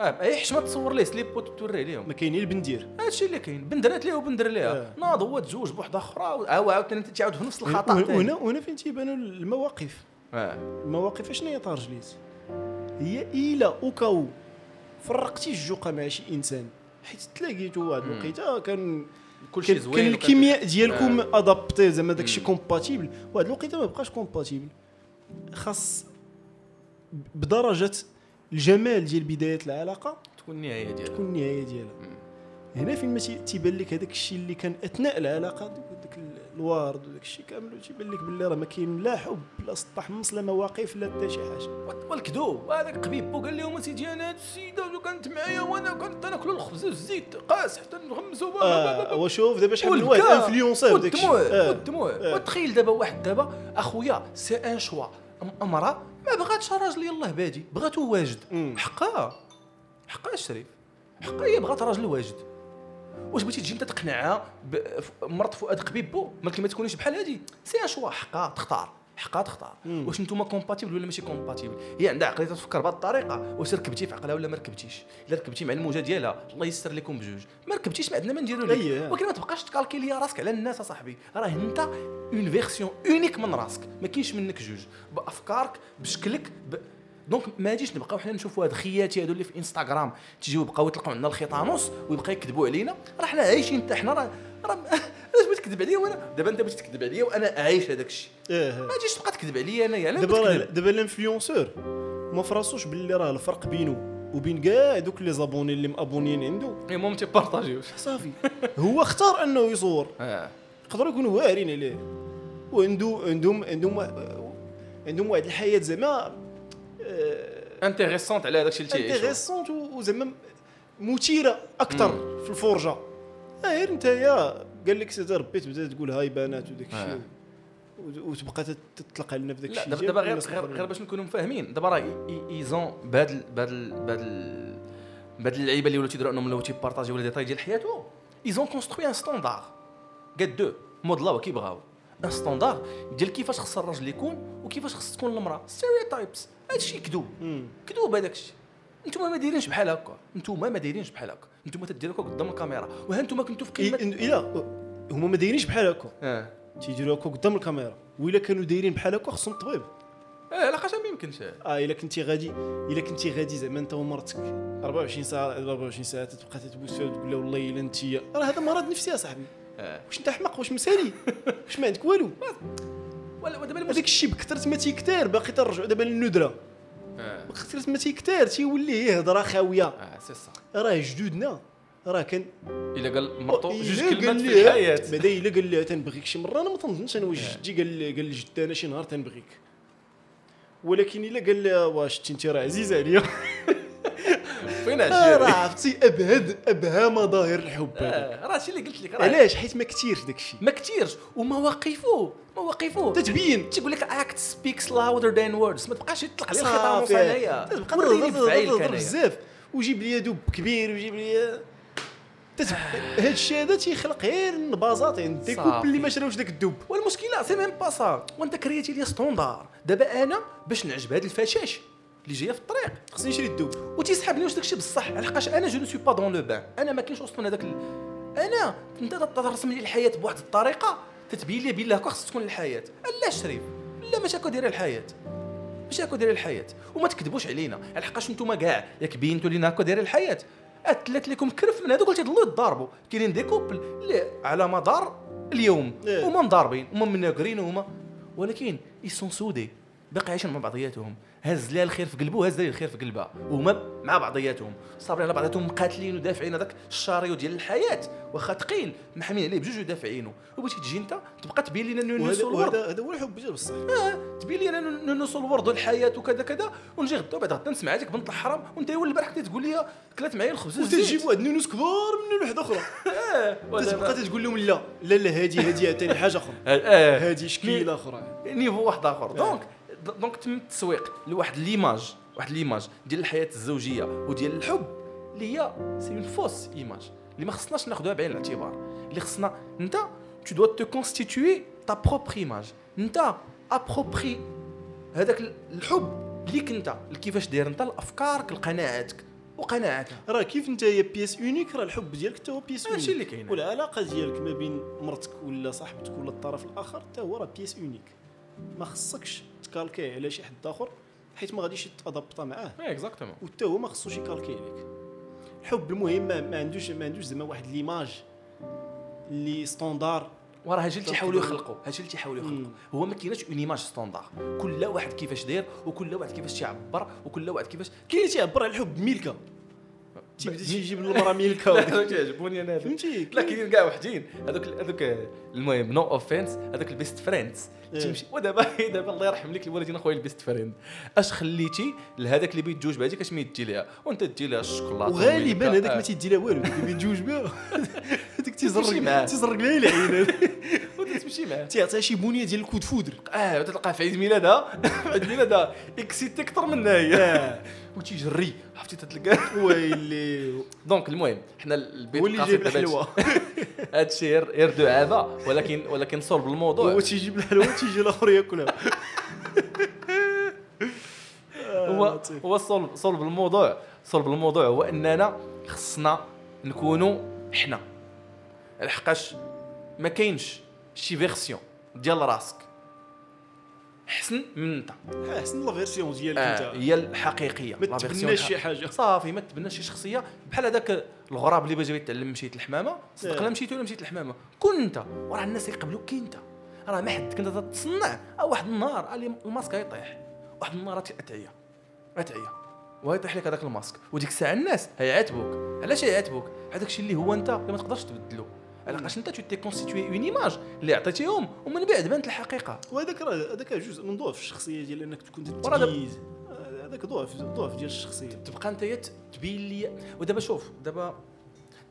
آه اي حشمه تصور ليه سليب وتوريه لهم ما كاينين البندير. هادشي اللي كاين بندرات ليه وبندر ليها. آه. ناض هو تزوج بوحدة أخرى عاود عاوتاني تعاود في نفس الخطأ. وهنا- وهنا فين تيبانوا المواقف؟ آه. المواقف شنو هي طارجليت هي إلى اوكاو فرقتي الجوقة مع شي إنسان. حيت تلاقيتو واحد. الوقيتة كان شيء كان, زوين كان الكيمياء ديالكم آه. ادابتي زعما داكشي. كومباتيبل واحد الوقيتة ما بقاش كومباتيبل خاص بدرجة الجمال ديال بداية العلاقة تكون النهاية ديالها تكون النهاية ديالها. هنا فين ما تي- تيبان لك هذاك الشيء اللي كان أثناء العلاقة داك ال- الوارد وداك الشيء كامل تيبان لك باللي راه ما كاين لا حب لا سطح مص لا مواقف لا حتى شي حاجة والكذوب هذاك قبيبو قال لهم سيدي أنا هاد السيدة كانت معايا وأنا كنت ناكل الخبز والزيت قاس حتى نغمسو آه وشوف دابا شحال من واحد انفلونسور داك الشيء والدموع آه. والدموع آه. وتخيل دابا واحد دابا أخويا سي ان شوا امراه ما بغاتش راجل يلاه بادي بغاتو واجد. حقها حقها الشريف حقها هي بغات راجل واجد. واش بغيتي تجي انت تقنعها مرت فؤاد قبيبو؟ ما تكونيش بحال هادي. c'est un choix حقها تختار. حقها تختار. واش نتوما compatibles ولا ماشي compatibles هي عندها عقلية تفكر بهذه الطريقة واش ركبتي في عقلها ولا ما ركبتيش؟ إلا ركبتي مع الموجة ديالها الله يسر لكم بجوج. ما ركبتيش ما عندنا ما نديرو لك. أيه. ولكن ما تبقاش تcalquer لي راسك على الناس أصاحبي. راه أنت une version unique من راسك. ما كاينش منك جوج. بأفكارك بشكلك ب... donc ما نجيش نبقاو حنا نشوفوا هاد خياتي هادو اللي في انستغرام تيجيو يبقاو يطلقوا عندنا الخيطانوس ويبقى يكذبوا علينا. راه حنا عايشين حتى حنا راه راه علاش بغيت تكذب عليا وأنا دابا انت بغيت تكذب عليا وأنا عايش هذاك الشيء. آه ما تجيش تبقى تكذب عليا أنايا دابا دابا الانفلونسور ما فراسوش باللي راه الفرق بينه وبين كاع دوك لي زابوني اللي مابونيين عنده المهم تيبارطاجيوش صافي. هو اختار أنه يصور آه. يقدروا يكونوا واعرين عليه. وعنده عندهم عندهم عندهم واحد الحياة زعما انتيريسونت على هذاك الشيء اللي تيعيشوا انتيريسونت وزعما مثيرة أكثر في الفرجة. غير أنت يا قال لك سيدي ربي تبدا تقول هاي بنات وداك آه. الشيء. وتبقى تطلق علينا في داك الشيء. دابا دابا غير غير, غير باش نكونوا مفاهمين. دابا راه ايزون بهاد بهاد بهاد بهاد اللعيبة اللي ولاو تيديروا إنهم ولاو تيبارطاجيو لي ديتاي ديال حياته ايزون كونستروي ان ستوندار كاد دو مودلاو كيبغاو ان ستوندار ديال كيفاش خص الراجل يكون وكيفاش خص تكون المرأة. stereotypes هادشي كذوب. كذوب هذاك الشيء. انتوما ما دايرينش بحال هكا. انتوما ما دايرينش بحال هكا. انتوما تديروا قدام الكاميرا. وها انتوما كنتوا في قمة؟ إلا هما ما دايرينش بحال هكا. آه. تيديروا هكا قدام الكاميرا. وإلا كانوا دايرين بحال هكا خصهم طبيب. آه لاقاش ما يمكنش. آه إلا كنتي غادي إلا كنتي غادي زعما أنت ومرتك. 24 ساعة 24 ساعة تبقى تتبوس فيها وتقول لها والله إلا انت راه هذا مرض نفسي يا صاحبي. آه. واش أنت حماق واش مسالي؟ واش ما عندك والو؟ ولا ودابا هذاك المشكل الشيء بكثرت ما تيكتار باقي ترجعوا دابا للندرة. بكثرت ما تيكتار تيولي هي هضره خاويه آه c'est صح راه جدودنا. راه كان إلا قال مرتو جوج كلمات في الحياة. بعدا إلا قال لها تنبغيك شي مرة أنا ما تنظنش أنا واش آه. جدي قال قال لجدي أنا شي نهار تنبغيك. ولكن إلا قال لها واش أنت راه عزيزه عليا. فين آه، هادشي راه عرفتي أبهد أبهى مظاهر الحب. هذا آه، راه هادشي اللي قلت لك راه. علاش؟ حيت ما كثيرش داك الشيء. ما كثيرش ومواقفه مواقفه تتبين. تيقول لك act speaks louder than words. ما تبقاش يطلق عليه الخطاب صافي وصنايا تبقى تضرب بزاف. وجيب لي دب كبير وجيب لي تت... هاد الشيء هذا تيخلق غير البازات عند ديك صافي. اللي ما شراوش داك الدب والمشكلة c'est même pas ça. وأنت créer تي les standards. دابا أنا باش نعجب هاد الفشاش. اللي جاية في الطريق خصني نشري الدب وتيسحبني واش داكشي بصح لحقاش أنا je ne suis pas dans le bain أنا ما كاينش من هذاك ال... أنا أنت ترسم لي الحياة بواحد الطريقة تتبين لي هكا خص تكون الحياة. لا شريف لا ماشي هكا دايرة الحياة. ماشي هكا دايرة الحياة. وما تكذبوش علينا. لحقاش نتوما كاع ياك بينتوا لينا هكا دايرة الحياة. أتلات لكم كرف من هذوك اللي تيضلوا يتضاربوا كاينين des couples اللي على مدار اليوم. إيه. هما مضاربين هما مناقرين هما ولكن يسون سودي باقي عايشين مع بعضياتهم. هز لها الخير في قلبه هز لها الخير في قلبها. وهما مع بعضياتهم. صابرين على بعضياتهم مقاتلين ودافعين هذاك الشاريو ديال الحياة. واخا ثقيل محمين عليه بجوج ودافعينه وباش تجي انت تبقى تبين لنا انه نسو الورد. هذا هو الحب ديال بصح تبين لي أنا نوصل الورد والحياة وكذا كذا. ونجي غدا وبعد غدا نسمع هذيك بنت الحرام. وانت هو البارح كنت تقول لي كلات معايا الخبز وتجيب واحد النونوس كبار من واحدة أخرى تبقى تبقى تقول لهم لا لا لا هذه هذه ثاني حاجة أخرى. آه هذه شكيله أخرى نيفو واحد آخر. دونك donc تم التسويق لواحد l'image واحد l'image ديال الحياة الزوجية وديال الحب اللي هي c'est une fausse image اللي ما خصناش ناخذوها بعين الاعتبار. اللي خصنا انت tu dois te constituer ta propre image. انت approprier هذاك الحب ليك انت كيفاش داير انت لافكارك لقناعاتك وقناعاتها راه كيف انت هي pièce unique راه الحب ديالك حتى هو pièce unique هادشي اللي كاين. والعلاقة ديالك ما بين مرتك ولا صاحبتك ولا الطرف الآخر حتى هو راه pièce unique ما خصكش ت calquer على شي حد آخر حيت ما غاديش ت adapter معاه. exactement وحتى هو ما خصوش ي calquer عليك. الحب المهم ما, عندوش ما عندوش زعما واحد l'image اللي standard وراه هادشي اللي تيحاولوا يخلقوا هادشي اللي تيحاولوا يخلقوا. هو ما كايناش une image standard كل واحد كيفاش داير وكل واحد كيفاش تيعبر وكل واحد كيفاش كاين اللي تيعبر على الحب ميلكا تيبدا تيجيب المراه ميلكا لا تيعجبوني أنا فهمتي؟ لا كاينين كاع وحدين. هذوك هذوك المهم نو اوفنس هذوك البيست فريندز. تيمشي ودابا دابا الله يرحم لك الوالدين اخويا البيست فريند أش خليتي لهذاك اللي بيتزوج بهذيك أش ما يدي لها وأنت تدي لها الشوكولاته وغالبا. هذاك. ما تيدي لها والو اللي بيتزوج بها. تيزرق معاه. تيزرق لها العين وانت تمشي معاه. تيعطيها شي بنيه ديال الكود فودر. آه وتلقى في عيد ميلادها في عيد ميلادها اكسيتي أكثر منها هي وتيجري. عرفتي تتلقى ويلي. donc المهم حنا البيت هو اللي جايب الحلوة. هادشي غير غير دعابه ولكن ولكن صلب الموضوع. هو تيجيب الحلوة تيجي الآخر ياكلها. هو هو صلب صلب الموضوع. صلب الموضوع هو إننا خصنا نكونوا حنا لحقاش ما كاينش شي version ديال راسك. احسن من انت. احسن la version ديالك آه انت. هي الحقيقية ما تبناش شي حاجة. صافي ما تبناش شي شخصية. بحال هذاك الغراب اللي باغي يتعلم مشيت الحمامه صدق آه. لا مشيت ولا مشيت الحمامه كون انت وراه الناس يقبلوك كي انت. راه ما حد كنت تتصنع واحد النهار الماسك يطيح واحد النهار أتعيا. أتعيا. ويطيح لك هذاك الماسك. وديك الساعة الناس هيعاتبوك. علاش هيعاتبوك؟ هذاك الشيء اللي هو انت اللي ما تقدرش تبدلو. علاش انت tu t'es constitué une image اللي عطيتيهم ومن بعد بانت الحقيقة. وهذاك راه هذاك جزء من ضعف الشخصية ديال إنك تكون وراه داب- تميز. هذاك ضعف ضعف ديال الشخصية. تبقى أنت تبين لي. ودابا شوف دابا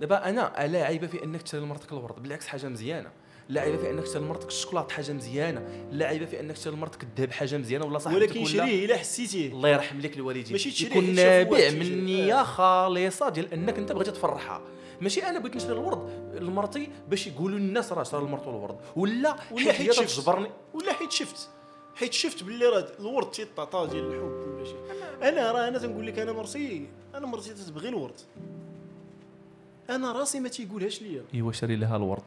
دابا أنا لا عيب في إنك تشري لمرتك الورد بالعكس حاجة مزيانة. لا عيب في إنك تشري لمرتك الشوكولات حاجة مزيانة. لا عيب في إنك تشري لمرتك الذهب حاجة مزيانة. ولا صاحبتك ولكن شريه إلا حسيتيه. الله يرحم لك الوالدين. ماشي تشريه يكون نابع من. نيه. خالصة ديال إنك أنت بغيتي تفرحها. ماشي أنا بغيت نشري الورد لمرتي باش يقولوا الناس راه شرى لمرتو الورد. ولا ولا حيت. تجبرني. ولا حيت شفت. حيت شفت باللي راه الورد تيطاطا ديال الحب ولا شي أنا راه أنا تنقول لك أنا مرتي أنا مرتي تتبغي الورد. أنا راسي ما تيقولهاش ليا. ايوا شري لها الورد.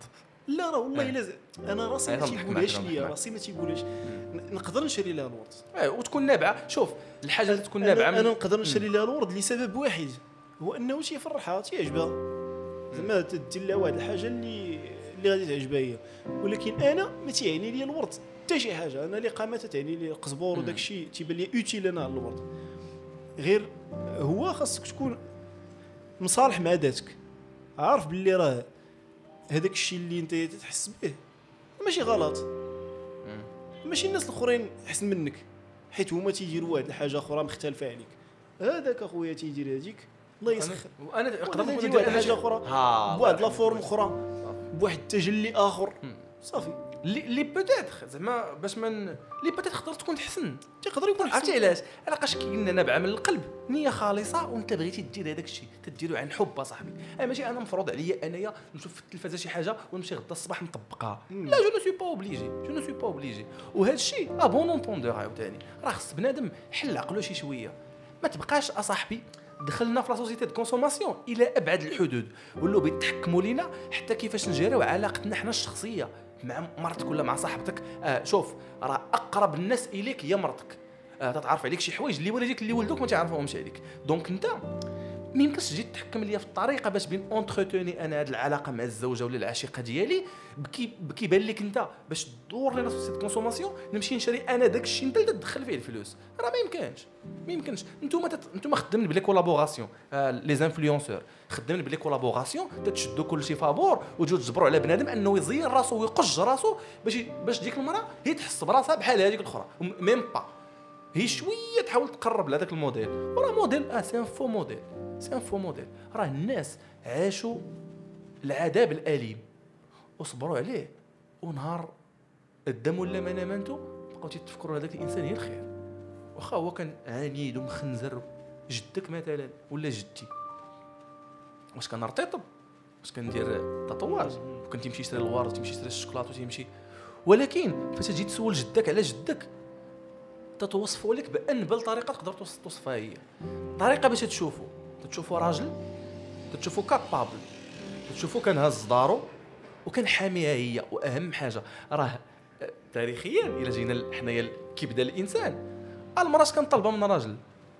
لا راه والله آه. إلا أنا راسي آه، ما غنضحك تيقولهاش ليا راسي ما تيقولهاش. نقدر نشري لها الورد. آه، وتكون نابعة. شوف الحاجة اللي تكون أنا, نابعة أنا نقدر نشري لها الورد لسبب واحد. هو أنه تيفرحها تيعجبها زعما تدير لها واحد الحاجة اللي اللي غادي تعجبها هي. ولكن أنا ما تيعني لي الورد حتى شي حاجة. أنا الاقامه تعني لي القزبور وداك الشيء تيبان لي utile أنا الورد. غير هو خاصك تكون مصالح مع ذاتك. عارف باللي راه هذاك الشيء اللي أنت تحس به ماشي غلط. ماشي الناس الأخرين احسن منك. حيت هما تيديروا واحد الحاجة أخرى مختلفة عليك. هذاك أخويا تيدير هذيك. الله يسخر. أنا أنا نقدر نقدر نقول ندير واحد أنا الحاجة شي- أخرى بواحد لا. forme أخرى. بواحد التجلي آخر. صافي. اللي اللي peut-être زعما باش من اللي peut-être تقدر تكون حسن. تيقدر يكون عرفتي حسن. علاش؟ علاش كي قلنا نابعة من القلب. نية خالصة وانت بغيتي دير هذاك الشيء. تديرو عن حب اصاحبي أنا ماشي أنا مفروض عليا أنايا نشوف في التلفازة شي حاجة ونمشي غدا الصباح نطبقها مم. لا je ne suis pas obligé je ne suis pas obligé وهذا الشيء à bon entendeur عاوتاني. راه خص بنادم حل عقلو شي شوية. ما تبقاش اصاحبي دخلنا في la société de consommation. إلى أبعد الحدود. ولاو بيتحكموا لينا حتى كيفاش نجريو علاقتنا حنا الشخصية. مع مرتك ولا مع صاحبتك. آه شوف راه أقرب الناس إليك هي مرتك. آه تتعرف عليك شي حوايج. اللي والديك اللي ولدوك ما تعرفهمش عليك. donc أنت ما يمكنش تجي تحكم ليا في الطريقة باش bien entretenir أنا هذه العلاقة مع الزوجة ولا العشيقة ديالي بكي لك أنت باش تدور لنا société consommation نمشي نشري أنا داك الشيء أنت اللي تدخل فيه الفلوس. راه ما يمكنش ما يمكنش. انتوما تت... انتوما خدامين ب les collaborations آه les influenceurs خدامين ب les collaborations تتشدوا كل شيء فابور وتجوا تجبروا على بنادم أنه يزين راسو ويقج راسو باش باش ديك المرأة هي تحس براسها بحال هذيك الأخرى. même pas هي شوية تحاول تقرب لهذاك الموديل. وراه موديل آه c'est un faux modèle c'est un faux modèle راه الناس عاشوا العذاب الأليم. وصبروا عليه. ونهار الدم ولا ما نامنتو بقاو تيتفكروا هذاك الإنسان هي الخير واخا هو كان عنيد ومخنزر. جدك مثلا ولا جدتي؟ واش كان رطيطب؟ واش كندير تطواج؟ كنت تمشي تشري الورد تمشي تشري الشوكولاط وتمشي ولكن فاش تجي تسول جدك على جدك تتوصفوا لك بانبل طريقة تقدر توصف- توصفها هي. طريقة باش تشوفوا. تشوفوا راجل تشوفوا كابابل تشوفوا كان هز دارو وكان حاميها هي. وأهم حاجة راه آه، تاريخيا إلى جينا حنايا كي بدا الإنسان. المرأة كان طالبة من الراجل؟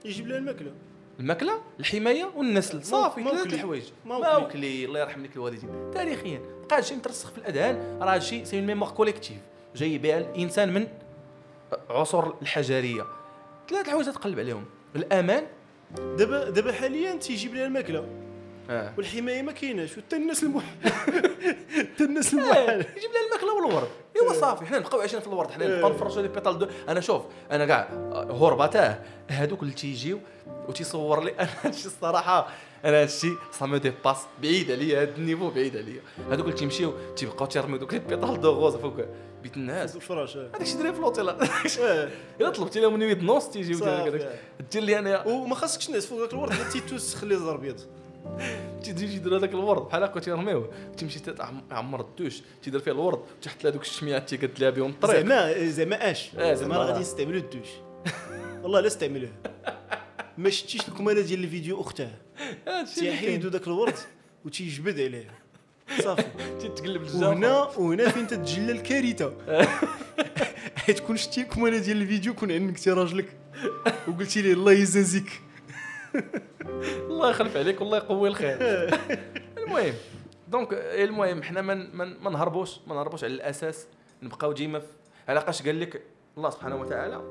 يجيب لها الماكلة. الماكلة الحماية والنسل. صافي. ثلاث الحوايج. موكلي الله يرحم لك الوالدين. تاريخيا. بقى هادشي مترسخ في الأذهان راه هادشي c'est mémoire collective جاي بها الإنسان من عصور الحجرية. ثلاث الحوايج تقلب عليهم. الأمان. دابا دابا حاليا تيجيب لها الماكلة. آه. والحماية ما كايناش وحتى الناس المح حتى الناس آه، المحال. يجيب لها الماكلة والورد. أيوا صافي حنا نبقاو عايشين في الورد. حنا نبقاو آه. نفرجوا les pétales de. أنا شوف أنا كاع هربتاه. هادوك اللي تيجيو وتيصور لي. أنا هادشي الصراحة أنا هادشي ça me dépasse بعيد عليا هاد ال niveau بعيد عليا. هادوك اللي تيمشيو تيبقاو تيرميو دوك les pétales de rose فوق بيت الناس. الفراش. هذاك الشيء دري في الأوتيل. آه. إلا طلبتي لهم نويد نص تيجيو. دير لي أنا وما خاصكش تنعس فوق ذاك الورد لا تيتوس خلي زهر ابيض تيجي يدير هذاك الورد بحال هكا تيرميوه تيمشي تعمر الدوش تيدير فيه الورد تحت له هذوك الشميات تيقد لها بهم الطريق. زعما زعما اش؟ آه، زعما. غادي نستعملوا الدوش. والله لا استعملوه. ما شفتيش الكمالة ديال الفيديو اختها تيحيدوا ذاك الورد وتيجبد عليه. صافي. كاين. تيتقلب الجامع وهنا وهنا فين تتجلى الكارثة. حيت كون شتي الكمالة ديال الفيديو كون عنكتي راجلك. وقلتي ليه الله يجازيك الله يخلف عليك والله يقوي الخير. المهم donc المهم حنا ما ما نهربوش ما نهربوش على الأساس. نبقاو ديما علاقاش قال لك الله سبحانه وتعالى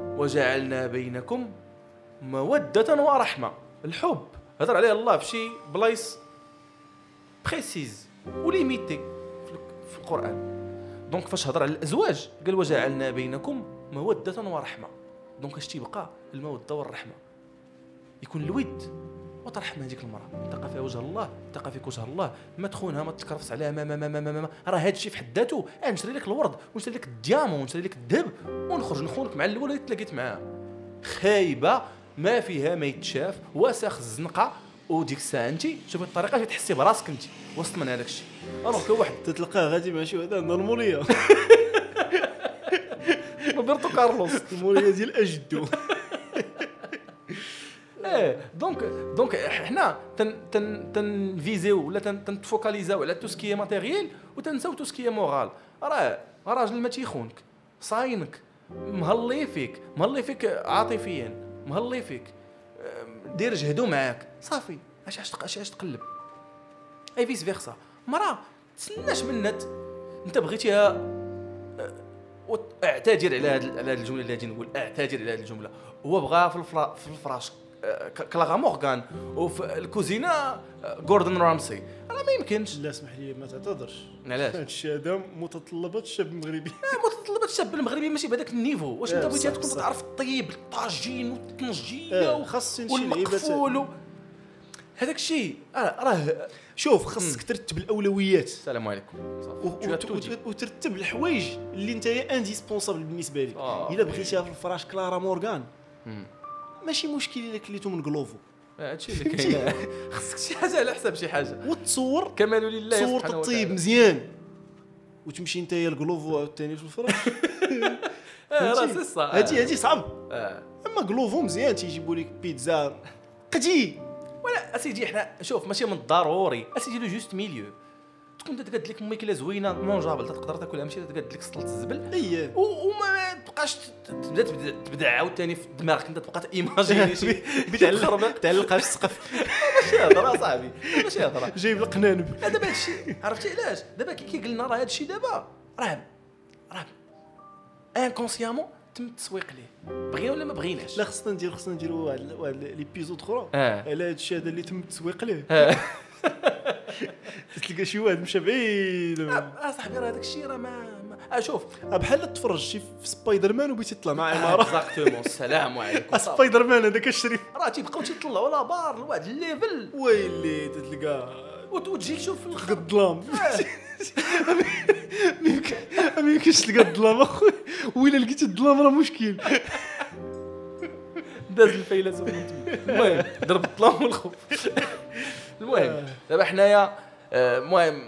وجعلنا بينكم مودة ورحمة. الحب هضر عليه الله في شي بلايص précises و limitées في القرآن. donc فاش هضر على الأزواج قال وجعلنا بينكم مودة ورحمة. donc اش تيبقى؟ المودة والرحمة. يكون الود. وترحم هذيك المرأة. تلقى فيها وجه الله تلقى فيك وجه الله. ما تخونها ما تكرفس عليها ما ما ما ما, ما, ما. راه هذا الشيء في حد ذاته. آه نشري لك الورد ونشري لك الديامون ونشري لك الذهب ونخرج نخونك مع الأول اللي تلاقيت معاه خايبة ما فيها ما يتشاف. وسخ الزنقة. وديك الساعة انت شوفي الطريقة اللي تحسي براسك انت. وسط من هذاك الشيء. ألوغ كو واحد تتلقاه غادي مع شي وحده نورمالية. روبرتو كارلوس. الموليه ديال أجدو. إيه دونك دونك حنا تن تن تنفيزيو ولا تن تنفوكاليزاو على تو سكي ماتيريال وتنساو تو سكي مورال راه راجل ما تيخونك صاينك مهلي فيك مهلي فيك عاطفيا مهلي فيك دير جهدو معاك صافي اش اش عاش تقلب et vice versa مرا تسناش ت- انت بغيتيها اعتذر على هاد الجمله اللي غادي نقول اعتذر على هاد الجمله هو بغى في الفرا في الفراش Clara Morgane وفي الكوزينة آه، جوردن رامسي راه ما يمكنش. لا اسمح لي ما تعتذرش. علاش؟ هاد الشيء هذا متطلبات الشاب المغربي. متطلبات الشاب المغربي ماشي بهذاك ال niveau. واش أنت آه، بغيتي تكون. تعرف الطيب الطاجين والطنجيه آه، والمقفول هذاك الشيء آه، راه شوف خاصك ترتب الأولويات. السلام عليكم. وترتب الحوايج اللي انت indispensable بالنسبة لك. آه. إلا بغيتيها في الفراش كلارا مورغان. ماشي مشكل إلا كليتو من Glovo آه، هادشي اللي كاين. خصك شي حاجة على حساب شي حاجة. وتصور كمال لله تصور الطيب. مزيان. وتمشي انت ال Glovo عاوتاني في الفراش آه، راه؟ سي صا هادي هادي صعب. آه. أما Glovo مزيان تيجيبوا لك بيتزا قدي ولا أسيدي حنا شوف ماشي من الضروري. أسيدي le juste milieu. تكون تقاد لك ماكله زوينه mangeable تقدر تاكلها ماشي تقاد لك سلطه الزبل اييه وما تبقاش تبدا تبدا عاوتاني في دماغك انت تبقى تا imaginer شي تخربق تعلقها في السقف ماشي هضره صاحبي ماشي هضره جايب القنانب دابا هادشي عرفتي علاش دابا كي كي قلنا راه هادشي دابا راه راه inconsciemment تم التسويق ليه بغينا ولا ما بغيناش لا خصنا ندير خصنا نديروا واحد l'épisode أخرى آه على هاد الشيء هذا اللي تم التسويق ليه آه تلقى شي واحد مشى بعيد آه، صاحبي راه داك الشيء راه ما ما- آه شوف آه، بحال تفرج شي في سبايدر مان وبغيتي تطلع مع عمارة. exactement السلام عليكم. آه، سبايدر مان هذاك الشريف. راه تيبقاو تيطلعوا la barre لواحد ال level. ويلي تتلقى. وت- وتجي تشوف في الظلام. ما يمكن- ما يمكنش تلقى الظلام أخويا. ويلا لقيتي الظلام راه مشكل. داز الفيلسوف من تما المهم ضرب الظلام والخوف. المهم دابا حنايا آه، المهم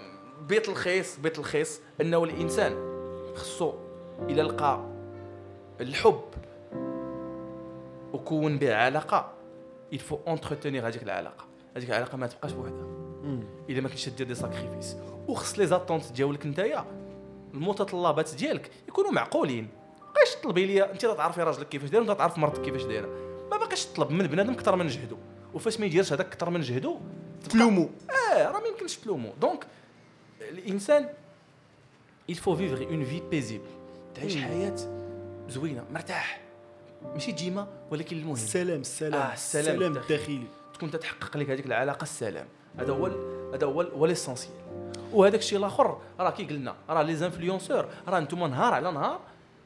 بيت الخيس بيت الخيس أنه الإنسان خصو إلى لقى الحب وكون به علاقه il faut entretenir هذيك العلاقة. هذيك العلاقة ما تبقاش بوحدها. الا ما كنتش دير des sacrifices. وخص les attentes ديالك نتايا المتطلبات ديالك يكونوا معقولين. بقاش تطلبي لي انت تعرفي راجلك كيفاش داير وأنت تعرف مرتك كيفاش دايرة. ما باقاش تطلب من بنادم أكثر من جهدو وفاش ما يديرش هذاك أكثر من جهدو تلومو آه راه ما يمكنش تلومو donc الإنسان il faut vivre une vie paisible. تعيش. حياة زوينة مرتاح. ماشي ديما ولكن المهم. السلام السلام آه، السلام السلام الداخلي. تكون تتحقق لك هذيك العلاقة السلام. هذا هو هذا هو هو l'essentiel وهذاك الشيء الآخر راه كي قلنا راه les influenceurs راه أنتم نهار على نهار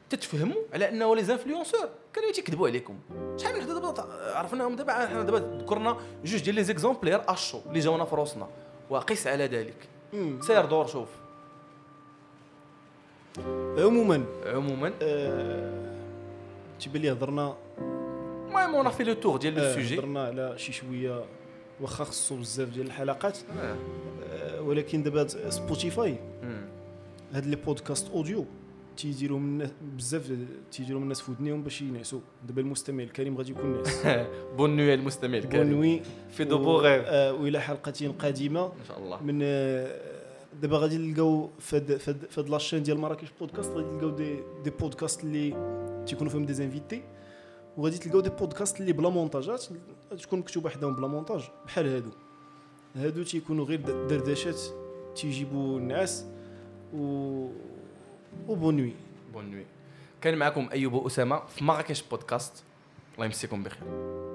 تتفهموا على انه les influenceurs. كانوا تيكذبوا عليكم. شحال من حدا دابا عرفناهم دابا؟ حنا دابا ذكرنا جوج ديال les exemplaires اشو اللي جاونا في روسنا وقس على ذلك. سير دور شوف. عموما عموما. آه، تيبان لي هضرنا؟ المهم on fait le tour ديال le آه، sujet هضرنا على شي شوية واخا خصو بزاف ديال الحلقات. آه. آه، ولكن دابا Spotify. هاد les podcasts audio تيديروا من بزاف تيديروا من الناس في ودنيهم باش ينعسوا. دابا المستمع الكريم غادي يكون ناس bonne nuit المستمع الكريم. bonne nuit fais de beaux rêves آه، وإلى حلقة قادمة. إن شاء الله. من آه، دابا غادي نلقاو فهاد فهاد فهاد la chaîne ديال مراكش بودكاست غادي تلقاو des des podcasts اللي تيكونوا فيهم des invités وغادي تلقاو des podcasts اللي بلا مونتاجات تكون مكتوبة حداهم بلا مونتاج بحال هادو. هادو تيكونوا غير دردشات تيجيبوا النعاس و و bonne nuit bon كان معكم ايوب اسامه في مراكش بودكاست الله يمسيكم بخير